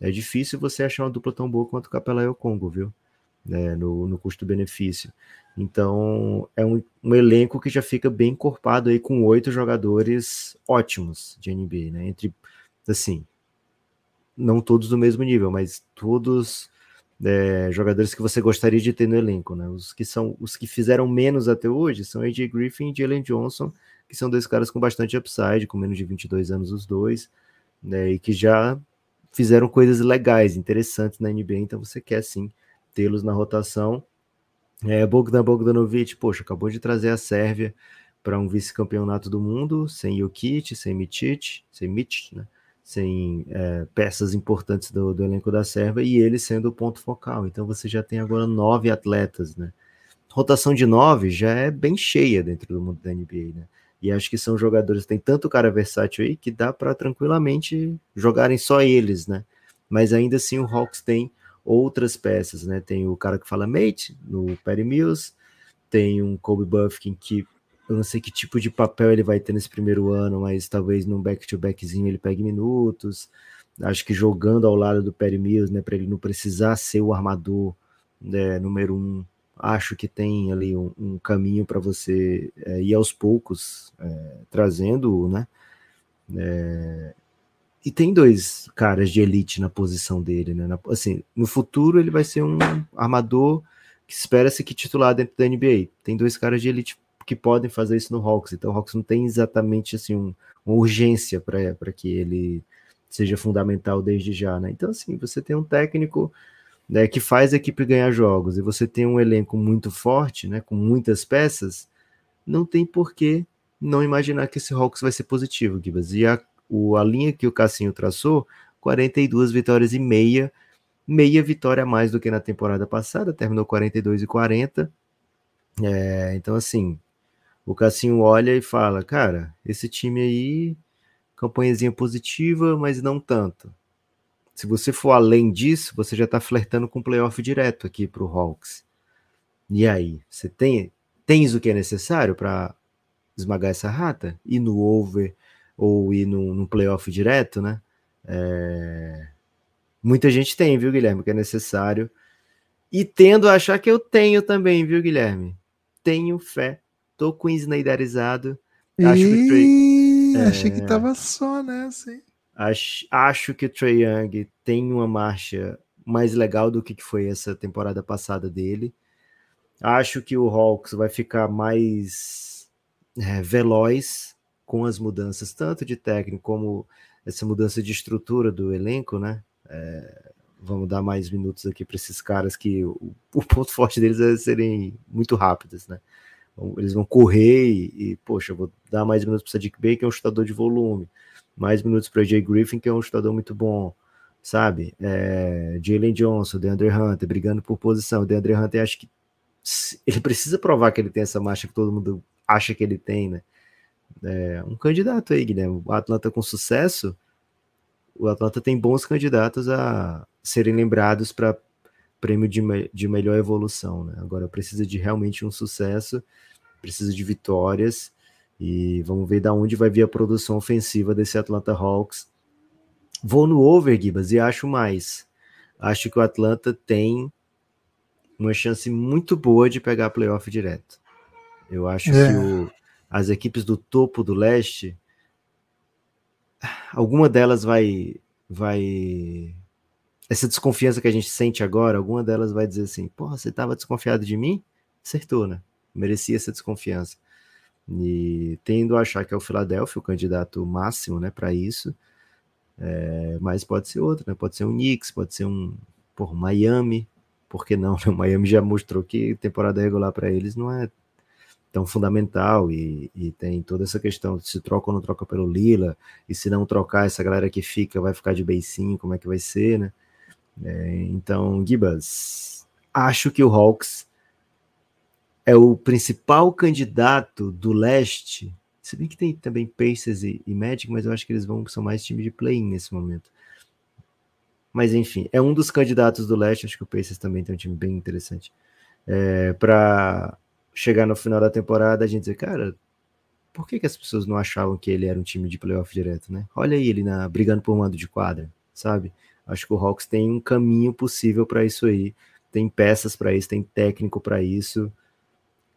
é difícil você achar uma dupla tão boa quanto o Capela e o Congo, viu? Né, no, no custo-benefício. Então, é um, um, elenco que já fica bem encorpado aí com oito jogadores ótimos de NBA, né? Entre, assim, não todos do mesmo nível, mas todos é, jogadores que você gostaria de ter no elenco, né? Os que são os que fizeram menos até hoje são AJ Griffin e Jalen Johnson, que são dois caras com bastante upside, com menos de 22 anos os dois, né? E que já fizeram coisas legais, interessantes na NBA, então você quer sim tê-los na rotação. É, Bogdan Bogdanovic, poxa, acabou de trazer a Sérvia para um vice-campeonato do mundo, sem Jokic, sem Mitic, sem Mitic, né? sem é, peças importantes do, do, elenco da Sérvia, e ele sendo o ponto focal. Então você já tem agora nove atletas, né? Rotação de nove já é bem cheia dentro do mundo da NBA, né? E acho que são jogadores, tem tanto cara versátil aí que dá para tranquilamente jogarem só eles, né? Mas ainda assim o Hawks tem outras peças, né? Tem o cara que fala mate no Perry Mills, tem um Kobe Buffkin que eu não sei que tipo de papel ele vai ter nesse primeiro ano, mas talvez num back-to-backzinho ele pegue minutos. Acho que jogando ao lado do Perry Mills, né, para ele não precisar ser o armador né, número um, acho que tem ali um, um caminho para você é, ir aos poucos é, trazendo, né? É, e tem dois caras de elite na posição dele, né? Na, assim, no futuro ele vai ser um armador que espera-se que titular dentro da NBA. Tem dois caras de elite que podem fazer isso no Hawks, então o Hawks não tem exatamente assim um, uma urgência para que ele seja fundamental desde já, né? Então, assim, você tem um técnico né, que faz a equipe ganhar jogos e você tem um elenco muito forte, né, com muitas peças, não tem por que não imaginar que esse Hawks vai ser positivo, Gibas. E a, o, a linha que o Cassinho traçou, 42 vitórias e meia, meia vitória a mais do que na temporada passada, terminou 42 e 40. É, então, assim, o Cassinho olha e fala: Cara, esse time aí, campanhazinha positiva, mas não tanto. Se você for além disso, você já está flertando com playoff direto aqui para o Hawks. E aí, você tem tens o que é necessário para esmagar essa rata? Ir no over ou ir no, no playoff direto, né? É... Muita gente tem, viu, Guilherme, que é necessário. E tendo a achar que eu tenho também, viu, Guilherme? Tenho fé. Tô com Snyderizado. Acho que Trey... é... Achei que tava só nessa, hein? Acho, acho que o Trey Young tem uma marcha mais legal do que foi essa temporada passada dele. Acho que o Hawks vai ficar mais é, veloz com as mudanças, tanto de técnico como essa mudança de estrutura do elenco, né? É, vamos dar mais minutos aqui para esses caras que o, o, ponto forte deles é serem muito rápidos, né? Eles vão correr e, e poxa, vou dar mais minutos para Sadiq Bey, que é um chutador de volume, mais minutos para Jay Griffin, que é um chutador muito bom, sabe? É, Jalen Johnson, DeAndre Hunter, brigando por posição. DeAndre Hunter, acho que ele precisa provar que ele tem essa marcha que todo mundo acha que ele tem, né? É, um candidato aí, Guilherme. O Atlanta com sucesso, o Atlanta tem bons candidatos a serem lembrados para prêmio de, me de melhor evolução, né? Agora precisa de realmente um sucesso, precisa de vitórias e vamos ver da onde vai vir a produção ofensiva desse Atlanta Hawks. Vou no over, Gibas, e acho mais. Acho que o Atlanta tem uma chance muito boa de pegar playoff direto. Eu acho é. que o, as equipes do topo do leste, alguma delas vai vai essa desconfiança que a gente sente agora, alguma delas vai dizer assim: "Porra, você estava desconfiado de mim?" Acertou, né? Merecia essa desconfiança. E tendo a achar que é o Philadelphia o candidato máximo, né, para isso. É, mas pode ser outro, né? Pode ser um Knicks, pode ser um por Miami, por que não? O Miami já mostrou que temporada regular para eles não é tão fundamental e, e, tem toda essa questão de se troca ou não troca pelo Lila, e se não trocar, essa galera que fica vai ficar de beicinho, como é que vai ser, né? É, então, Gibas, acho que o Hawks é o principal candidato do leste, se bem que tem também Pacers e, e Magic, mas eu acho que eles vão são mais time de play-in nesse momento. Mas enfim, é um dos candidatos do leste, acho que o Pacers também tem um time bem interessante. É, para chegar no final da temporada a gente dizer, cara, por que, que as pessoas não achavam que ele era um time de playoff direto, né? Olha aí ele na, brigando por mando de quadra, sabe? Acho que o Hawks tem um caminho possível para isso aí, tem peças para isso, tem técnico para isso.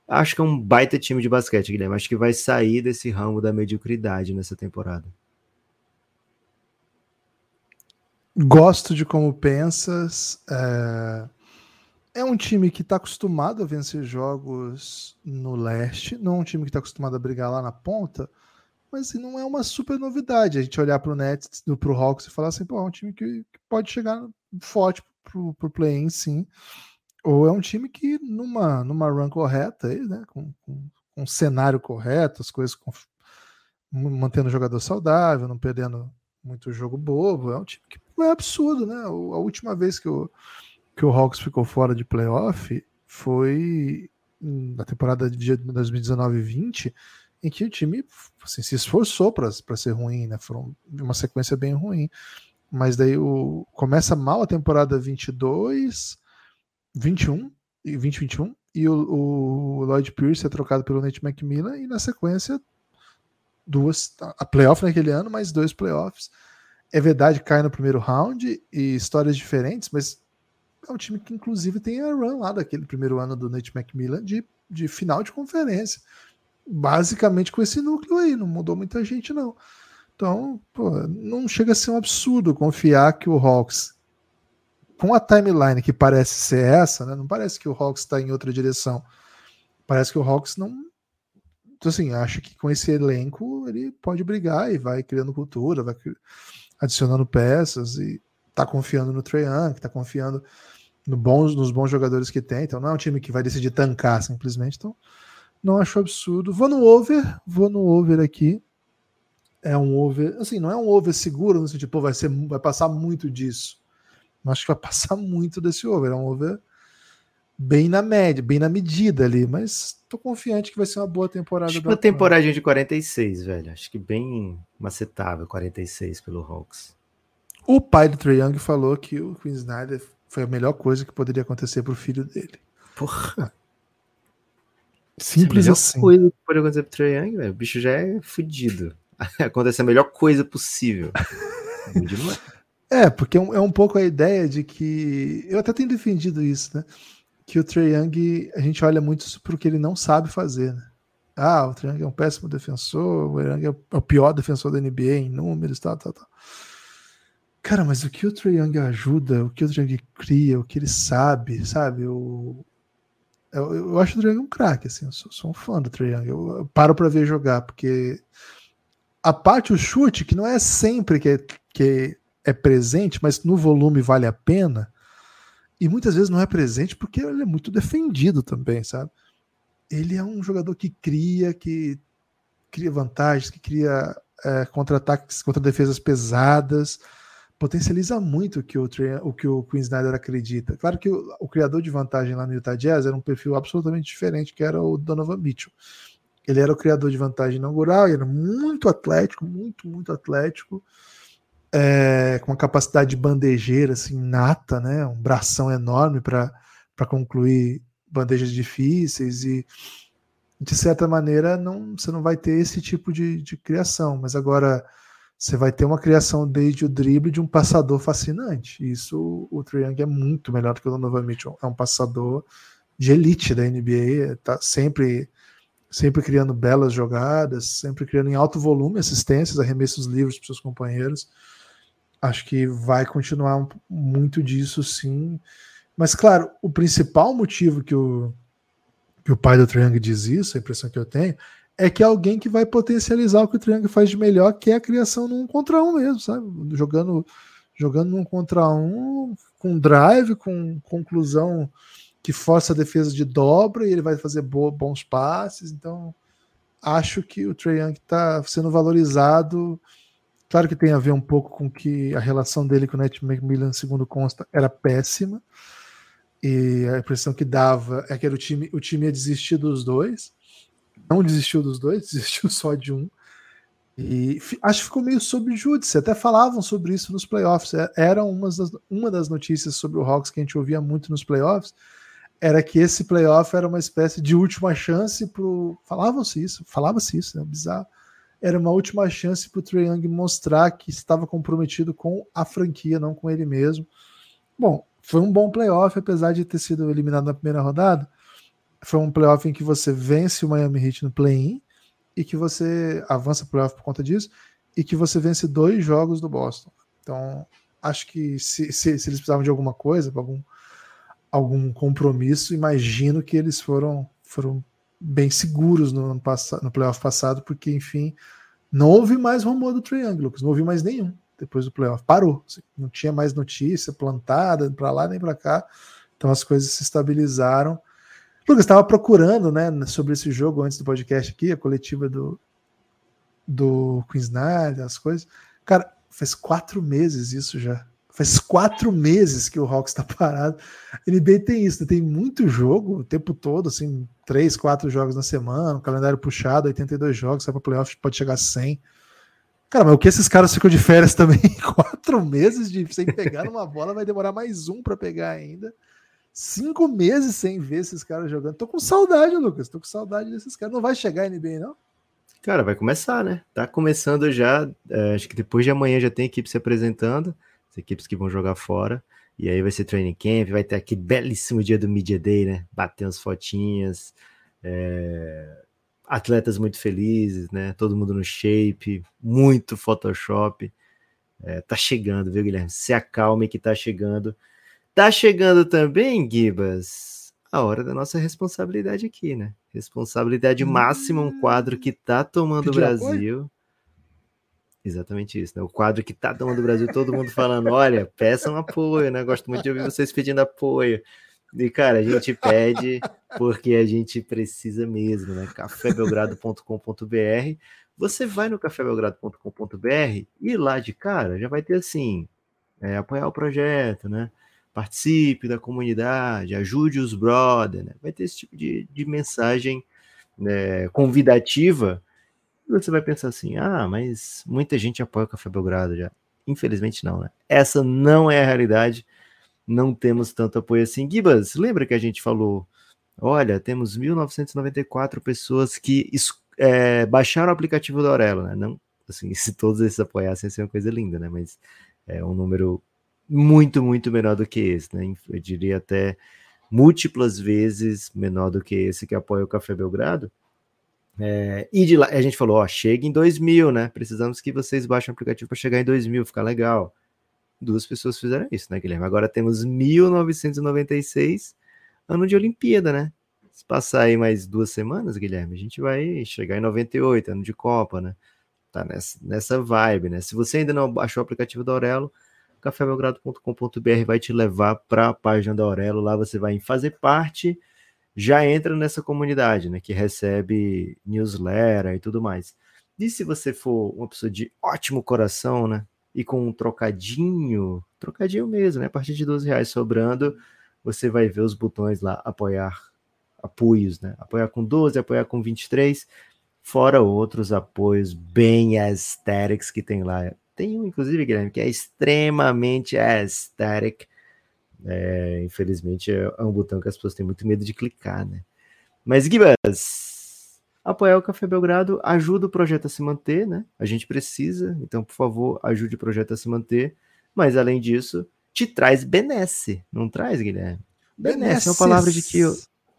Acho que é um baita time de basquete, Guilherme. Acho que vai sair desse ramo da mediocridade nessa temporada. Gosto de como pensas. É é um time que está acostumado a vencer jogos no leste, não é um time que está acostumado a brigar lá na ponta, mas assim, não é uma super novidade a gente olhar para o Nets, para o Hawks e falar assim, pô, é um time que, que pode chegar forte para o play-in, sim. Ou é um time que, numa, numa run correta, aí, né, com, com, com um cenário correto, as coisas com, mantendo o jogador saudável, não perdendo muito jogo bobo, é um time que é absurdo, né? A última vez que eu que o Hawks ficou fora de playoff foi na temporada de 2019 20 em que o time assim, se esforçou para ser ruim, né? Foi uma sequência bem ruim. Mas daí o, começa mal a temporada 22, 21 e 2021 e o, o Lloyd Pierce é trocado pelo Nate McMillan e na sequência duas a playoff naquele ano, mais dois playoffs. É verdade, cai no primeiro round e histórias diferentes, mas é um time que, inclusive, tem a run lá daquele primeiro ano do Nate McMillan de, de final de conferência. Basicamente com esse núcleo aí, não mudou muita gente, não. Então, pô, não chega a ser um absurdo confiar que o Hawks, com a timeline que parece ser essa, né, não parece que o Hawks está em outra direção. Parece que o Hawks não. Então, assim, acha que com esse elenco ele pode brigar e vai criando cultura, vai adicionando peças e tá confiando no Trae Young, tá confiando no bons, nos bons jogadores que tem. Então não é um time que vai decidir tancar simplesmente. Então não acho absurdo. Vou no over, vou no over aqui. É um over, assim, não é um over seguro, no sentido, pô, vai, ser, vai passar muito disso. Não acho que vai passar muito desse over. É um over bem na média, bem na medida ali, mas tô confiante que vai ser uma boa temporada. Acho uma temporada de 46, velho. Acho que bem macetável 46 pelo Hawks. O pai do Trae Young falou que o Queen Snyder foi a melhor coisa que poderia acontecer pro filho dele. Porra. Simples a assim. coisa que pode acontecer pro Trae Young, velho. O bicho já é fudido. Acontece a melhor coisa possível. é, porque é um, é um pouco a ideia de que. Eu até tenho defendido isso, né? Que o Trae Young, a gente olha muito pro que ele não sabe fazer, né? Ah, o Trae Young é um péssimo defensor, o Young é o pior defensor da NBA em números, tal, tal, tal. Cara, mas o que o Trae Young ajuda, o que o Trae Young cria, o que ele sabe, sabe? Eu, eu, eu acho o Trae Young um craque, assim, eu sou, sou, um fã do Trae Young. Eu, eu paro para ver jogar, porque a parte, o chute, que não é sempre que é, que é presente, mas no volume vale a pena, e muitas vezes não é presente porque ele é muito defendido também, sabe? Ele é um jogador que cria, que cria vantagens, que cria é, contra-ataques, contra-defesas pesadas, potencializa muito o que o, o que o Queen Snyder acredita. Claro que o, o, criador de vantagem lá no Utah Jazz era um perfil absolutamente diferente, que era o Donovan Mitchell. Ele era o criador de vantagem inaugural, era muito atlético, muito, muito atlético, é, com uma capacidade de bandejeira assim, nata, né? um bração enorme para concluir bandejas difíceis e de certa maneira não, você não vai ter esse tipo de, de criação, mas agora você vai ter uma criação desde o drible de um passador fascinante. Isso o Triang é muito melhor do que o Donovan Mitchell. É um passador de elite da NBA, tá sempre sempre criando belas jogadas, sempre criando em alto volume assistências, arremessos livres para seus companheiros. Acho que vai continuar muito disso, sim. Mas, claro, o principal motivo que o, que o pai do Triang diz isso, a impressão que eu tenho, é que é alguém que vai potencializar o que o Triângulo faz de melhor, que é a criação num contra um mesmo, sabe? Jogando, jogando num contra um, com drive, com conclusão que força a defesa de dobra e ele vai fazer bons passes. Então, acho que o Trae está sendo valorizado. Claro que tem a ver um pouco com que a relação dele com o Nate McMillan, segundo consta, era péssima. E a impressão que dava é que era o time, o time ia desistir dos dois não desistiu dos dois, desistiu só de um. E acho que ficou meio sob júdice. Até falavam sobre isso nos playoffs. É, era uma das, uma das notícias sobre o Hawks que a gente ouvia muito nos playoffs. Era que esse playoff era uma espécie de última chance pro. Falavam-se isso, falava-se isso, né? Bizarro. Era uma última chance para o Trae Young mostrar que estava comprometido com a franquia, não com ele mesmo. Bom, foi um bom playoff, apesar de ter sido eliminado na primeira rodada foi um playoff em que você vence o Miami Heat no play-in e que você avança o playoff por conta disso e que você vence dois jogos do Boston. Então, acho que se, se, se eles precisavam de alguma coisa, algum, algum compromisso, imagino que eles foram, foram bem seguros no, ano no playoff passado, porque, enfim, não houve mais rumor do Triângulo, não houve mais nenhum depois do playoff. Parou. Assim, não tinha mais notícia plantada para lá nem para cá. Então as coisas se estabilizaram. Lucas, estava procurando né, sobre esse jogo antes do podcast aqui, a coletiva do, do Queensland, as coisas. Cara, faz quatro meses isso já. Faz quatro meses que o Hawks está parado. NBA tem isso, né? tem muito jogo o tempo todo, assim, três, quatro jogos na semana, um calendário puxado, 82 jogos, sai para playoff, pode chegar a 100. Cara, mas o que esses caras ficam de férias também? quatro meses de sem pegar numa bola, vai demorar mais um para pegar ainda. Cinco meses sem ver esses caras jogando. Tô com saudade, Lucas. Tô com saudade desses caras. Não vai chegar a NBA, não? Cara, vai começar, né? Tá começando já. É, acho que depois de amanhã já tem equipe se apresentando. As equipes que vão jogar fora. E aí vai ser training camp. Vai ter aquele belíssimo dia do Media Day, né? Bater as fotinhas. É... Atletas muito felizes, né? Todo mundo no shape. Muito Photoshop. É, tá chegando, viu, Guilherme? Se acalme que tá chegando. Tá chegando também, Gibas, a hora da nossa responsabilidade aqui, né? Responsabilidade hum. máxima, um quadro que tá tomando o Brasil. Exatamente isso, né? O quadro que tá dando do Brasil, todo mundo falando, olha, peçam apoio, né? Gosto muito de ouvir vocês pedindo apoio. E, cara, a gente pede porque a gente precisa mesmo, né? cafébelgrado.com.br. Você vai no cafébelgrado.com.br e lá de cara já vai ter assim, é, apoiar o projeto, né? Participe da comunidade, ajude os brothers, né? Vai ter esse tipo de, de mensagem né, convidativa. E você vai pensar assim, ah, mas muita gente apoia o Café Belgrado já. Infelizmente não, né? Essa não é a realidade não temos tanto apoio assim. Gibas, lembra que a gente falou? Olha, temos 1.994 pessoas que é, baixaram o aplicativo da Aurelo, né? Não, assim, se todos esses apoiassem, seria uma coisa linda, né? Mas é um número muito, muito menor do que esse, né? Eu diria até múltiplas vezes menor do que esse que apoia o Café Belgrado. É, e de lá, a gente falou, ó, chega em 2000, né? Precisamos que vocês baixem o aplicativo para chegar em 2000, ficar legal duas pessoas fizeram isso, né, Guilherme? Agora temos 1996, ano de Olimpíada, né? Se passar aí mais duas semanas, Guilherme, a gente vai chegar em 98, ano de Copa, né? Tá nessa, nessa vibe, né? Se você ainda não baixou o aplicativo da Aurelo, cafébelgrado.com.br vai te levar para a página da Aurelo, lá você vai fazer parte, já entra nessa comunidade, né, que recebe newsletter e tudo mais. E se você for uma pessoa de ótimo coração, né, e com um trocadinho, trocadinho mesmo, né? A partir de 12 reais sobrando, você vai ver os botões lá, apoiar, apoios, né? Apoiar com 12, apoiar com 23, fora outros apoios bem aesthetics que tem lá. Tem um, inclusive, Guilherme, que é extremamente aesthetic. É, infelizmente, é um botão que as pessoas têm muito medo de clicar, né? Mas, Gibas, Apoiar o Café Belgrado ajuda o projeto a se manter, né? A gente precisa, então, por favor, ajude o projeto a se manter. Mas, além disso, te traz benesse, não traz, Guilherme? Benesse é uma palavra de que.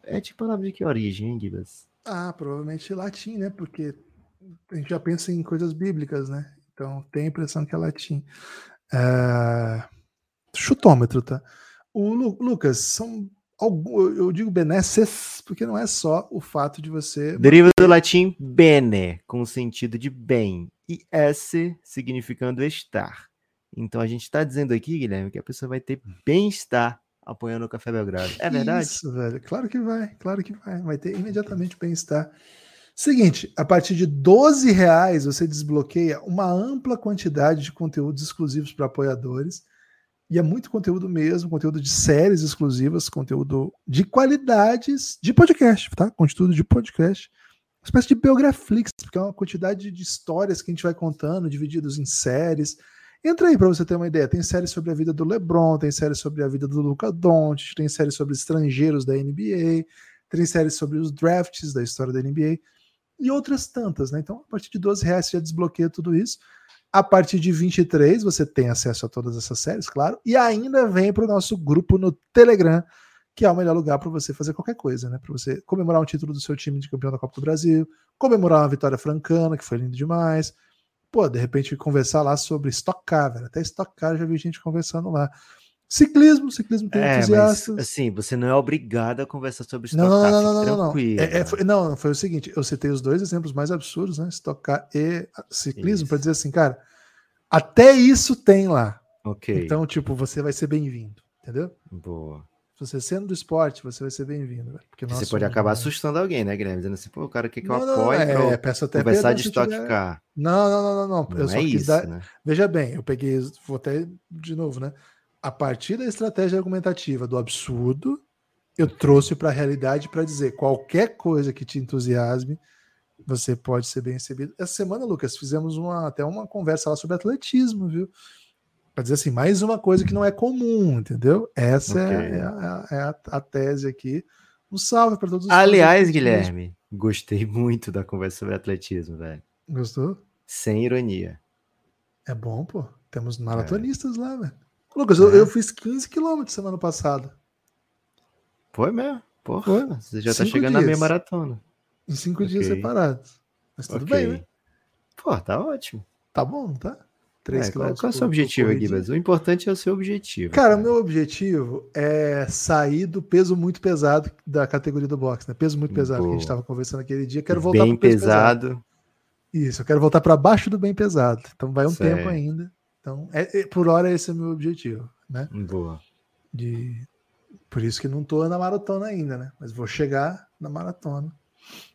É de palavra de que origem, hein, Gibas? Ah, provavelmente latim, né? Porque a gente já pensa em coisas bíblicas, né? Então tem a impressão que é latim. É... Chutômetro, tá? O Lu Lucas, são eu digo benesses porque não é só o fato de você. Deriva do latim bene, com o sentido de bem, e esse significando estar. Então a gente está dizendo aqui, Guilherme, que a pessoa vai ter bem-estar apoiando o Café Belgrado. É verdade? Isso, velho. Claro que vai, claro que vai. Vai ter imediatamente bem-estar. Seguinte, a partir de 12 reais você desbloqueia uma ampla quantidade de conteúdos exclusivos para apoiadores e é muito conteúdo mesmo, conteúdo de séries exclusivas, conteúdo de qualidades de podcast, tá? Conteúdo de podcast. Uma espécie de Biograflix, porque é uma quantidade de histórias que a gente vai contando, divididos em séries. Entra aí para você ter uma ideia. Tem séries sobre a vida do LeBron, tem séries sobre a vida do Luca Doncic, tem séries sobre estrangeiros da NBA, tem séries sobre os drafts da história da NBA e outras tantas, né? Então, a partir de 12 reais você já desbloqueia tudo isso. A partir de 23, você tem acesso a todas essas séries, claro, e ainda vem para o nosso grupo no Telegram, que é o melhor lugar para você fazer qualquer coisa, né? Para você comemorar um título do seu time de campeão da Copa do Brasil, comemorar uma vitória francana, que foi lindo demais. Pô, de repente conversar lá sobre Stock Car, velho. Até Stock Car já vi gente conversando lá. Ciclismo, ciclismo tem é, entusiastas. Mas, assim, você não é obrigado a conversar sobre Stock não. Não, não, não, tranquilo. Não, é, é, foi, não, foi o seguinte, eu citei os dois exemplos mais absurdos, né? Stock Car e ciclismo, para dizer assim, cara, até isso tem lá. Ok. Então, tipo, você vai ser bem-vindo, entendeu? Boa. Você sendo do esporte, você vai ser bem-vindo. Porque você pode acabar assustando alguém, né, Guilherme? Dizendo assim, pô, o cara quer que eu não, apoie não, é, peço até conversar de Stock tiver... Car. Não, não, não, não, não. não eu é isso, dar... né? Veja bem, eu peguei, vou até de novo, né? A partir da estratégia argumentativa do absurdo, eu trouxe para a realidade para dizer qualquer coisa que te entusiasme, você pode ser bem recebido. Essa semana, Lucas, fizemos uma, até uma conversa lá sobre atletismo, viu? Para dizer assim, mais uma coisa que não é comum, entendeu? Essa é okay. é, a, é a, a, tese aqui. Um salve para todos os Aliás, Guilherme, gostei muito da conversa sobre atletismo, velho. Gostou? Sem ironia. É bom, pô. Temos maratonistas é. lá, velho. Lucas, eu, eu, fiz 15 quilômetros semana passada. Foi mesmo? Porra, Foi. você já tá Cinco tá chegando dias. na meia maratona. Em cinco okay. dias separados. Mas tudo okay. bem, né? Pô, tá ótimo. Tá bom, tá? 3 é, qual, qual é o seu objetivo aqui, mas o importante é o seu objetivo. Cara, o meu objetivo é sair do peso muito pesado da categoria do boxe, né? Peso muito pesado Boa. que a gente estava conversando aquele dia. Quero voltar Bem pesado. pesado. Isso, eu quero voltar para baixo do bem pesado. Então vai um Certo. tempo ainda. Então, é- é- por hora, esse é o meu objetivo, né? Boa. De... Por isso que não tô na maratona ainda, né? Mas vou chegar na maratona.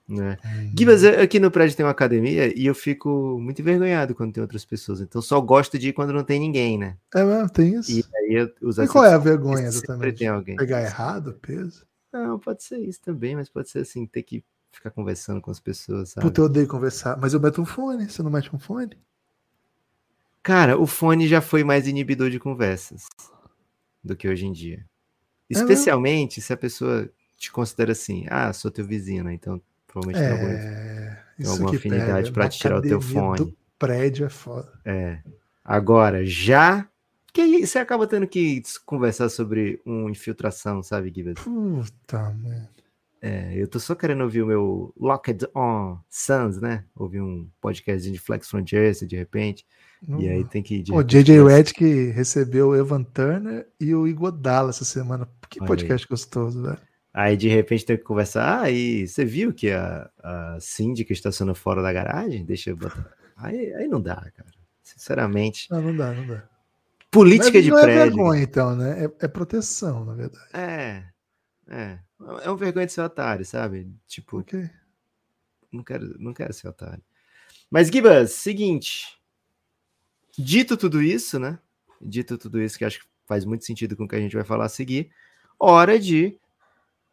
Né? Gibas, eu- aqui no prédio tem uma academia e eu fico muito envergonhado quando tem outras pessoas. Então só gosto de ir quando não tem ninguém, né? É mesmo, tem isso. E aí E qual é a vergonha exatamente? tem alguém. Pegar errado o peso? Não, pode ser isso também, mas pode ser assim, ter que ficar conversando com as pessoas, sabe? Puta, eu odeio conversar. Mas eu meto um fone. Você não mete um fone? Cara, o fone já foi mais inibidor de conversas do que hoje em dia. mesmo? Especialmente se a pessoa te considera assim, ah, sou teu vizinho, né? Então provavelmente tem algum- É. tem alguma afinidade Na te tirar o teu fone. Do prédio é foda. É. Agora, já. Que você acaba tendo que conversar sobre uma infiltração, sabe, Gibas? Puta, mano. É, eu tô só querendo ouvir o meu Locked On Suns, né? Ouvir um podcast de Flex from Jersey, de repente. E aí tem que. de O JJ Redick recebeu o Evan Turner e o Igodala essa semana. Que Olha podcast gostoso, velho. Aí de repente tem que conversar. Ah, e você viu que a, a síndica estacionou fora da garagem? Deixa eu botar. Aí, aí não dá, cara. Sinceramente. Não, não dá, não dá. Política Mas de não é prédio. vergonha, então, né? É, é proteção, na verdade. É. É. É um vergonha de ser otário, sabe? Tipo, Ok. não quero, não quero ser otário. Mas, Gibas, seguinte. Dito tudo isso, né? Dito tudo isso, que acho que faz muito sentido com o que a gente vai falar a seguir, hora de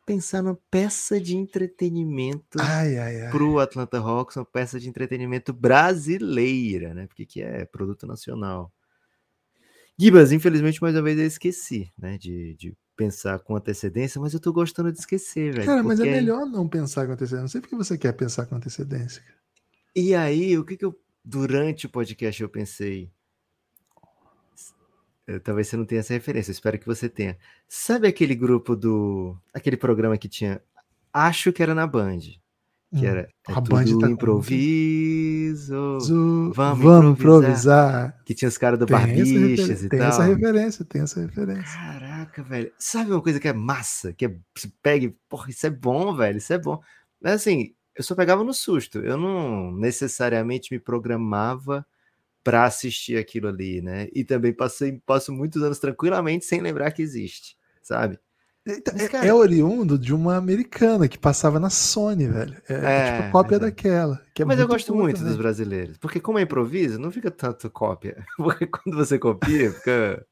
pensar numa peça de entretenimento ai. pro Atlanta Hawks, uma peça de entretenimento brasileira, né? Porque que é produto nacional. Gibas, infelizmente, mais uma vez eu esqueci, né? De, de pensar com antecedência, mas eu tô gostando de esquecer, velho. Cara, mas é porque aí- melhor não pensar com antecedência. Não sei porque você quer pensar com antecedência. cara. E aí, o que que eu, durante o podcast eu pensei? Eh, Talvez você não tenha essa referência, espero que você tenha. Sabe aquele grupo do. aquele programa que tinha. Acho que era na Band. Que Hum. era. É A Band tá improviso. Vamos Vamos, improvisar. improvisar. Que tinha os caras do Tem, Barbichas e tem tal. essa referência, tem essa referência. Caraca, velho. Sabe uma coisa que é massa? Que é, se pega e, porra, isso é bom, velho, isso é bom. Mas assim, eu só pegava no susto. Eu não necessariamente me programava pra assistir aquilo ali, né? E também passei, passo muitos anos tranquilamente sem lembrar que existe, sabe? Mas, é, cara- é oriundo de uma americana que passava na Sony, velho. É, é É, tipo cópia é. daquela. que é Mas eu gosto muito dos brasileiros, porque como é improviso, não fica tanto cópia. Porque quando você copia, fica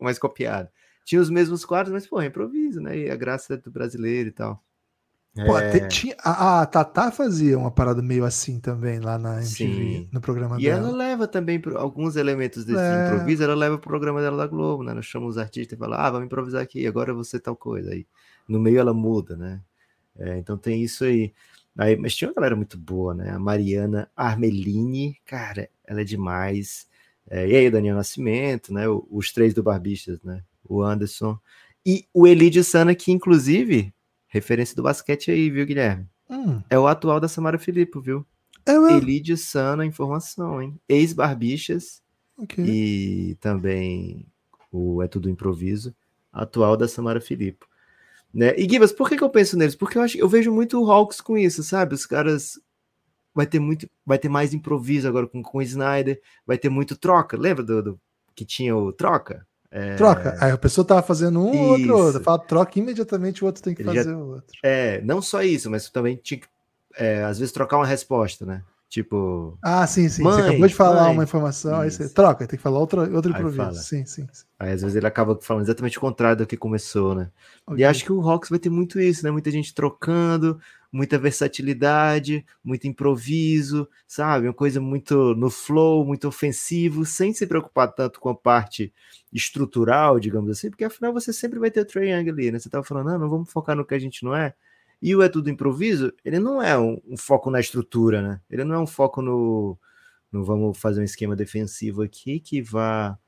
mais copiado. Tinha os mesmos quadros, mas, pô, é improviso, né? E a graça é do brasileiro e tal. Pô, É. te- tinha, a, a Tatá fazia uma parada meio assim também lá na MTV, Sim. no programa E dela. ela leva também pro- alguns elementos desse É. improviso, ela leva pro programa dela da Globo, né? Ela chama os artistas e fala, ah, vamos improvisar aqui, agora você tal coisa. Aí no meio ela muda, né? É, então tem isso aí. aí. Mas tinha uma galera muito boa, né? A Mariana Armelini, cara, ela é demais. É, e aí o Daniel Nascimento, né? O- os três do Barbistas, né? O Anderson. E o Elidio Sana, que inclusive, referência do basquete aí, viu, Guilherme? Hum, É o atual da Samara Filippo, viu? é mesmo? Elidio Sana, informação, hein? Ex-Barbixas Ok. e também o É Tudo Improviso, atual da Samara Filippo. Né? E Givas, por que, que eu penso neles? Porque eu acho eu vejo muito o Hawks com isso, sabe? Os caras vai ter muito, vai ter mais improviso agora com, com o Snyder, vai ter muito troca. Lembra do, do- que tinha o troca? É, Troca. Aí a pessoa tava fazendo um, o outro, Isso. outro. Fala, troca imediatamente, o outro tem que Ele já- fazer o outro. É, não só isso, mas também tinha que, é, às vezes, trocar uma resposta, né? Tipo, Ah, sim, sim. Mãe, você acabou de falar mãe. uma informação, aí você Isso. troca, tem que falar outra, outro improviso. fala. Sim, sim. sim. aí às vezes ele acaba falando exatamente o contrário do que começou, né? Ok. E acho que o Hawks vai ter muito isso, né? Muita gente trocando, muita versatilidade, muito improviso, sabe? Uma coisa muito no flow, muito ofensivo, sem se preocupar tanto com a parte estrutural, digamos assim, porque afinal você sempre vai ter o Trae Young ali, né? Você tava falando, ah, não vamos focar no que a gente não é. E o É Tudo Improviso, ele não é um, um foco na estrutura, né? Ele não é um foco no, no vamos fazer um esquema defensivo aqui que vá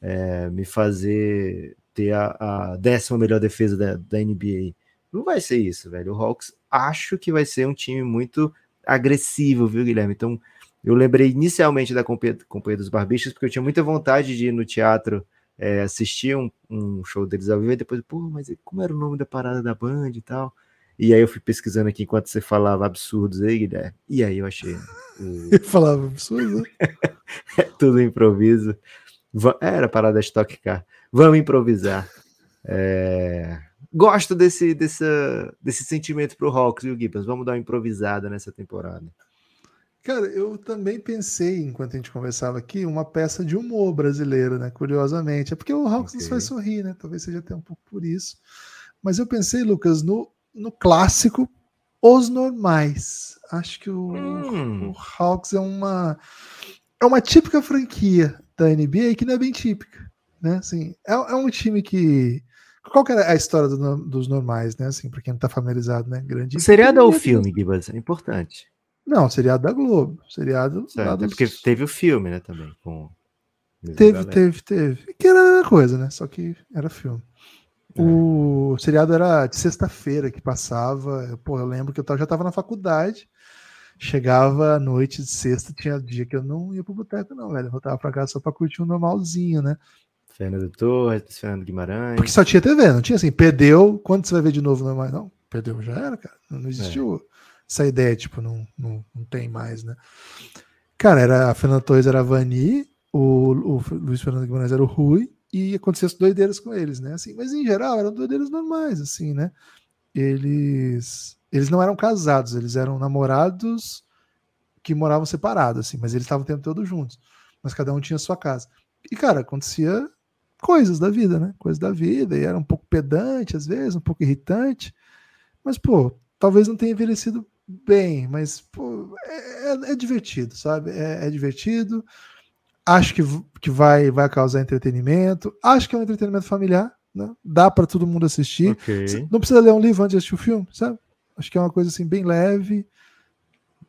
é, me fazer ter a, a décima melhor defesa da, da NBA. Não vai ser isso, velho. O Hawks acho que vai ser um time muito agressivo, viu, Guilherme? Então, eu lembrei inicialmente da companhia, companhia dos Barbichas, porque eu tinha muita vontade de ir no teatro é, assistir um, um show deles ao vivo, e depois, pô, mas como era o nome da parada da Band e tal? E aí eu fui pesquisando aqui enquanto você falava absurdos aí, Guilherme. E aí eu achei. Eu falava absurdo. é tudo improviso. Era parada Stock Car. Vamos improvisar. É... Gosto desse, desse, desse sentimento pro Hawks, viu, Gibbons? Vamos dar uma improvisada nessa temporada. Cara, eu também pensei, enquanto a gente conversava aqui, uma peça de humor brasileiro, né? Curiosamente. É porque o Hawks okay. nos faz sorrir, né? Talvez seja até um pouco por isso. Mas eu pensei, Lucas, no, no clássico Os Normais. Acho que o, hum. o Hawks é uma, é uma típica franquia da NBA que não é bem típica. Né? Assim, é, é um time que. Qual que é a história do, dos normais, né? Assim, para quem não tá familiarizado, né? Grande. O seriado ou o filme, Gibas? É importante. Não, seriado da Globo. Seriado. Certo, é porque teve o filme, né, também. Com... Teve, teve, teve. Que era a mesma coisa, né? Só que era filme. É. O seriado era de sexta-feira que passava. Pô, eu lembro que eu já tava na faculdade. Chegava à noite de sexta, tinha dia que eu não ia pro boteco, não, velho. Eu voltava pra casa só pra curtir um normalzinho, né? Fernando Torres, Fernando Guimarães. Porque só tinha TV, não tinha assim, perdeu, quando você vai ver de novo normal? Não, perdeu, já era, cara. Não existiu é. essa ideia, tipo, não, não, não tem mais, né? Cara, era, a Fernanda Torres era a Vani, o, o Luiz Fernando Guimarães era o Rui, e acontecia as doideiras com eles, né? Assim, mas em geral eram doideiras normais, assim, né? Eles, eles não eram casados, eles eram namorados que moravam separados, assim, mas eles estavam o tempo todo juntos. Mas cada um tinha sua casa. E, cara, acontecia coisas da vida, né? Coisas da vida, e era um pouco pedante às vezes, um pouco irritante, mas, pô, talvez não tenha envelhecido bem, mas, pô, é, é, é divertido, sabe? É, é, divertido, acho que, que vai, vai causar entretenimento, acho que é um entretenimento familiar, né? Dá para todo mundo assistir. Okay. Não precisa ler um livro antes de assistir o filme, sabe? Acho que é uma coisa assim bem leve,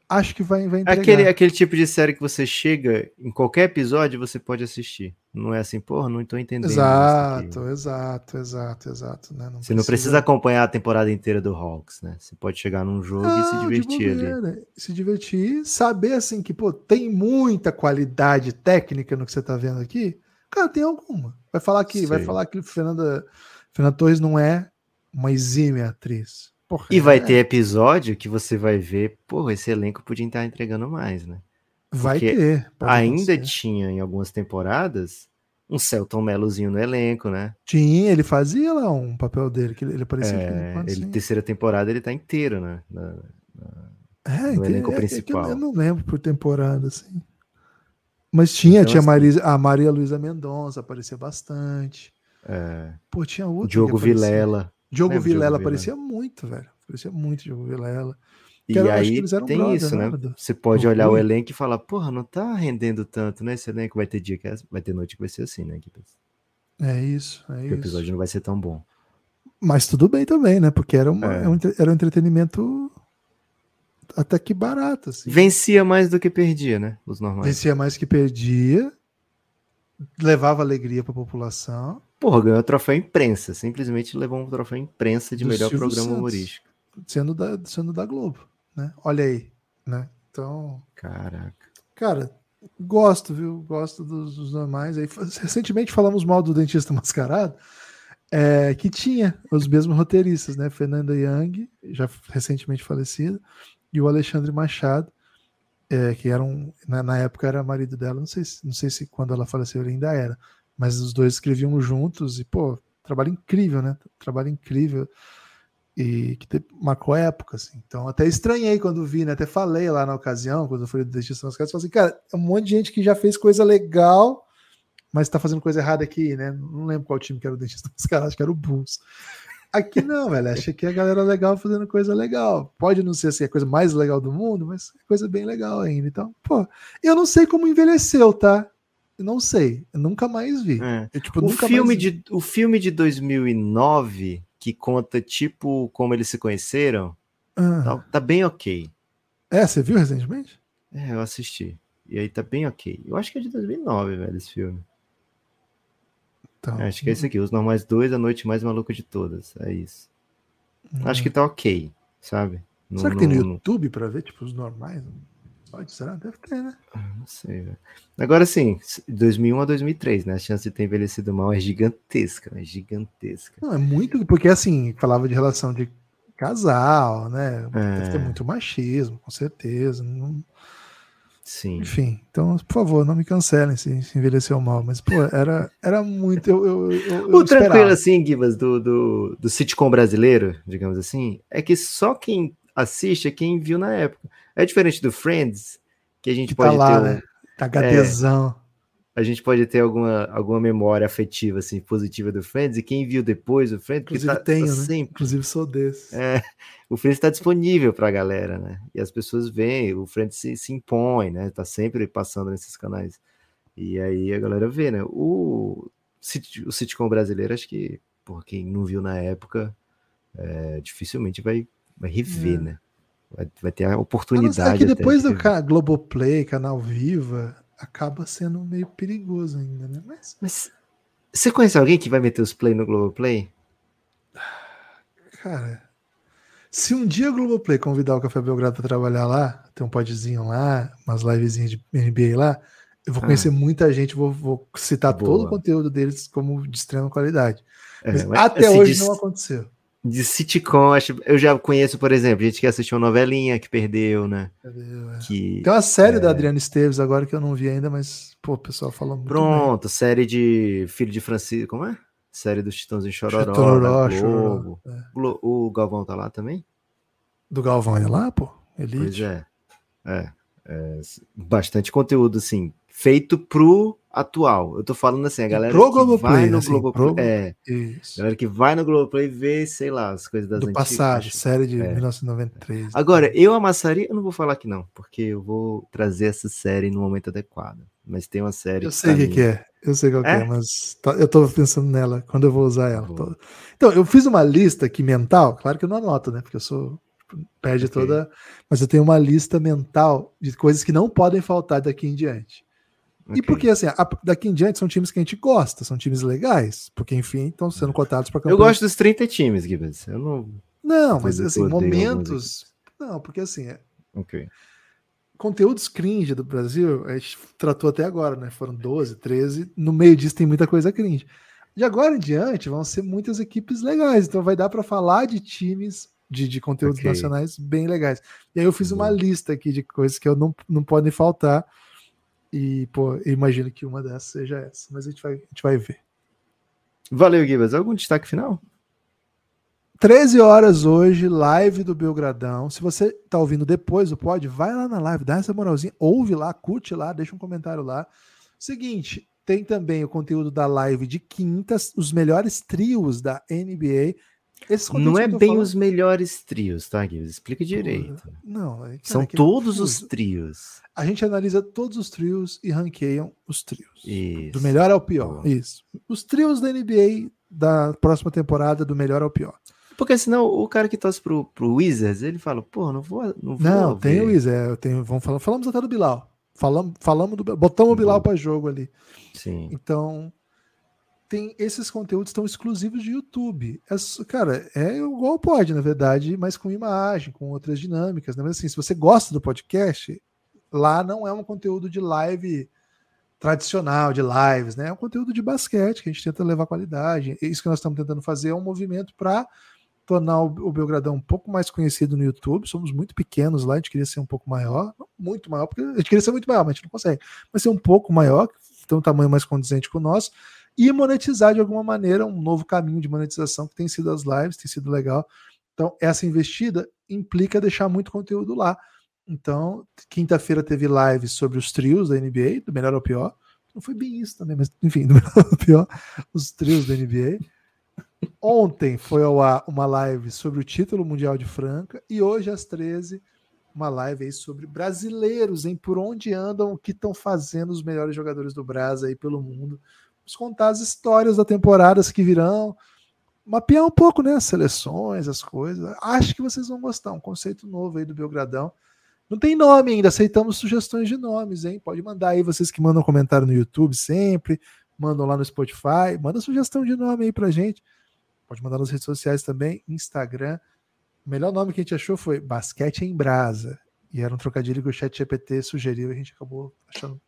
acho que vai, vai entregar. Aquele, aquele tipo de série que você chega, em qualquer episódio, você pode assistir. Não é assim, porra, não estou entendendo. Exato, exato, exato, exato. Né? Não você precisa... não precisa acompanhar a temporada inteira do Hawks, né? Você pode chegar num jogo não, e se divertir ali. Né? Se divertir, saber assim que, pô, tem muita qualidade técnica no que você está vendo aqui. Cara, tem alguma. Vai falar que, vai falar que Fernanda, Fernanda Torres não é uma exímia atriz. Porra, e vai é. ter episódio que você vai ver, pô, esse elenco podia estar entregando mais, né? Vai ter. Ainda tinha em algumas temporadas um Celton Melozinho no elenco, né? Tinha, ele fazia lá um papel dele, que ele aparecia. É, ele, assim. terceira temporada ele tá inteiro, né? Na, na, é, no elenco é, é principal. Eu não lembro por temporada, assim. Mas tinha, então, tinha assim, a Maria Luísa Mendonça, aparecia bastante. É, Pô, tinha outro. Diogo Vilela. Diogo Vilela aparecia muito, velho. Aparecia muito Diogo Vilela. E era, aí tem brother, isso, né? né? Você pode olhar o elenco e falar, porra, não tá rendendo tanto, né? Esse elenco vai ter dia que é, vai ter noite que vai ser assim, né? É isso, é isso. O episódio não vai ser tão bom. Mas tudo bem também, né? Porque era, uma, é. era um entretenimento até que barato. Assim. Vencia mais do que perdia, né? Os normais. Vencia mais que perdia, levava alegria para a população. Porra, ganhou o troféu imprensa. Simplesmente levou um troféu imprensa de melhor Silvio programa Santos, humorístico. Sendo da, sendo da Globo, né? Olha aí, né? Então. Caraca. Cara, gosto, viu? Gosto dos, dos normais. Aí, recentemente falamos mal do Dentista Mascarado, é, que tinha os mesmos roteiristas, né? Fernanda Young, já recentemente falecida, e o Alexandre Machado, é, que eram, na, na, época era marido dela, não sei, não sei se quando ela faleceu ele ainda era, mas os dois escreviam juntos e, pô, trabalho incrível, né? Trabalho incrível e que te, marcou época, assim. Então, até estranhei quando vi, né? Até falei lá na ocasião, quando eu fui do Destinação das Casas, falei assim, cara, é um monte de gente que já fez coisa legal, mas tá fazendo coisa errada aqui, né? Não lembro qual time que era o Dentista dos caras, acho que era o Bulls. Aqui não, velho. Achei que a galera legal fazendo coisa legal. Pode não ser assim a coisa mais legal do mundo, mas é coisa bem legal ainda. Então, pô, eu não sei como envelheceu, tá? Não sei, nunca mais vi. É. Eu, tipo, o, filme de, o filme de 2009, que conta, tipo, como eles se conheceram, ah. tá, tá, bem ok. É, você viu recentemente? É, eu assisti. E aí tá bem ok. Eu acho que é de 2009, velho, esse filme. Então, é, acho que é esse aqui, Os Normais 2, A Noite Mais Maluca de Todas. É isso. Hum. Acho que tá ok, sabe? Será que tem no, YouTube pra ver, tipo, os normais? Pode, será? Deve ter, né? Ah, não sei, velho. Agora sim, 2001 a 2003, né? A chance de ter envelhecido mal é gigantesca, é gigantesca. Não, é muito, porque assim, falava de relação de casal, né? É. Deve ter muito machismo, com certeza. Não- Sim. Enfim, então, por favor, não me cancelem se, se envelheceu mal. Mas, pô, era, era muito. Eu, eu, eu, O tranquilo, assim, Gibas, do, do, do sitcom brasileiro, digamos assim, é que só quem assiste é quem viu na época. É diferente do Friends, que a gente Que tá pode lá, ter um- né? HDzão. a gente pode ter alguma, alguma memória afetiva assim positiva do Friends e quem viu depois o Friends, Inclusive tá, tenho, tá né? sempre Inclusive sou desse. É, o Friends está disponível para a galera, né? E as pessoas veem, o Friends se, se impõe, né? Tá sempre passando nesses canais. E aí a galera vê, né? O, o sitcom brasileiro, acho que, por quem não viu na época, é, dificilmente vai, vai rever, É. né? Vai, vai ter a A oportunidade. que até depois de do ca- Globoplay, canal Viva, acaba sendo meio perigoso ainda, né? Mas, Mas você conhece alguém que vai meter os play no Globoplay? cara, se um dia o Globoplay convidar o Café Belgrado para trabalhar lá, ter um podzinho lá, umas livezinhas de NBA lá, eu vou Ah. conhecer muita gente, vou, vou citar Boa. todo o conteúdo deles como de extrema qualidade. É, Mas mas, até assim, hoje não aconteceu. De sitcom, acho, eu já conheço, por exemplo, gente que assistiu uma novelinha que perdeu, né? Que Tem uma série É. da Adriana Esteves agora que eu não vi ainda, mas, pô, o pessoal fala muito bem. Pronto, série de Filho de Francisco, como é? Série do Chitãozinho Chororó, Chororó, Chororó, Globo. é. O Galvão tá lá também? Do Galvão é lá, pô? Pois Elite. é. É, é, s- bastante conteúdo, assim, feito pro atual. Eu tô falando assim, a galera pro que Globoplay, vai no assim, Globoplay, pro- é, Isso. galera que vai no Globoplay vê, sei lá, as coisas das Do antigas. passado, acho- série de é. 1993. Agora, eu amassaria, eu não vou falar que não, porque eu vou trazer essa série no momento adequado. Mas tem uma série Eu sei o pra que, que é. Eu sei qual que É? é, mas tá- eu tô pensando nela quando eu vou usar ela. Boa. Então, eu fiz uma lista aqui mental, claro que eu não anoto, né? Porque eu sou. Perde Ok. toda. Mas eu tenho uma lista mental de coisas que não podem faltar daqui em diante. E Ok. porque, assim, a- daqui em diante são times que a gente gosta, são times legais, porque, enfim, estão sendo cotados para Eu gosto dos 30 times, Gibbs. Eu não. Não, mas, assim, momentos. Não, porque, assim, é- Ok. conteúdos cringe do Brasil, a gente tratou até agora, né? Foram 12, 13. No meio disso tem muita coisa cringe. De agora em diante vão ser muitas equipes legais. Então vai dar para falar de times de, de conteúdos Ok. nacionais bem legais. E aí eu fiz uma lista aqui de coisas que eu não, não podem faltar. E, pô, imagino que uma dessas seja essa. Mas a gente vai, a gente vai ver. Valeu, Gibbs. Algum destaque final? 13 horas hoje, live do Belgradão. Se você tá ouvindo depois do pod, vai lá na live, dá essa moralzinha, ouve lá, curte lá, deixa um comentário lá. Seguinte, tem também o conteúdo da live de quintas, os melhores trios da NBA. Não é bem falando- os melhores trios, tá, Gibbs? Explica direito. Não, cara, São é que é todos os trios. A gente analisa todos os trios e ranqueiam os trios. Isso. Do melhor ao pior. Boa. Isso. Os trios da NBA da próxima temporada, do melhor ao pior. Porque senão o cara que torce pro, pro Wizards, ele fala, pô, não vou. Não, vou Não, tem o Isa, é, vamos falar, falamos até do Bilal. Falamos, falamos do botamos o Bilal para jogo ali. Sim. Então, tem esses conteúdos estão exclusivos de YouTube. É cara, é igual pode, na verdade, mas com imagem, com outras dinâmicas, né? Mas assim, se você gosta do podcast, lá não é um conteúdo de live tradicional, de lives, né? É um conteúdo de basquete que a gente tenta levar qualidade. Isso que nós estamos tentando fazer é um movimento para tornar o, Belgradão um pouco mais conhecido no YouTube. Somos muito pequenos lá, a gente queria ser um pouco maior, muito maior, porque a gente queria ser muito maior, mas a gente não consegue. Mas ser um pouco maior, ter um tamanho mais condizente com o nosso, e monetizar de alguma maneira um novo caminho de monetização que tem sido as lives, tem sido legal. Então, essa investida implica deixar muito conteúdo lá. Então, quinta-feira teve live sobre os trios da NBA, do melhor ao pior. Não foi bem isso também, mas enfim, do melhor ao pior, os trios da NBA. Ontem foi ao ar uma live sobre o título mundial de Franca e hoje às 13 uma live aí sobre brasileiros, em por onde andam, o que estão fazendo os melhores jogadores do Brasil aí pelo mundo. Vamos contar as histórias da temporadas que virão, mapear um pouco, né, as seleções, as coisas. Acho que vocês vão gostar, um conceito novo aí do Belgradão. Não tem nome ainda, aceitamos sugestões de nomes, hein? Pode mandar aí vocês que mandam comentário no YouTube sempre, mandam lá no Spotify, manda sugestão de nome aí pra gente. Pode mandar nas redes sociais também, Instagram. O melhor nome que a gente achou foi Basquete em Brasa. E era um trocadilho que o chat GPT sugeriu e a gente acabou achando.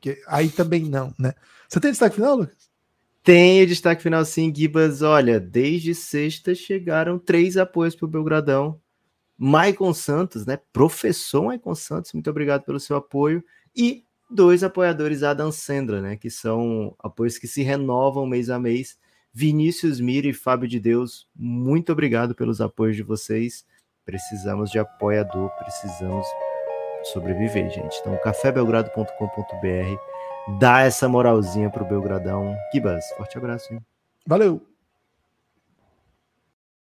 Que aí também não, né? Você tem destaque final, Lucas? Tem destaque final sim, Gibas. Olha, desde sexta chegaram três apoios para o Belgradão. Maicon Santos, né? Professor Maicon Santos, muito obrigado pelo seu apoio. E dois apoiadores Adam Sandra, né? Que são apoios que se renovam mês a mês. Vinícius Mira e Fábio de Deus, muito obrigado pelos apoios de vocês. Precisamos de apoiador, precisamos sobreviver, gente. Então, cafébelgrado.com.br dá essa moralzinha pro Belgradão. Kibas, forte abraço, hein? Valeu!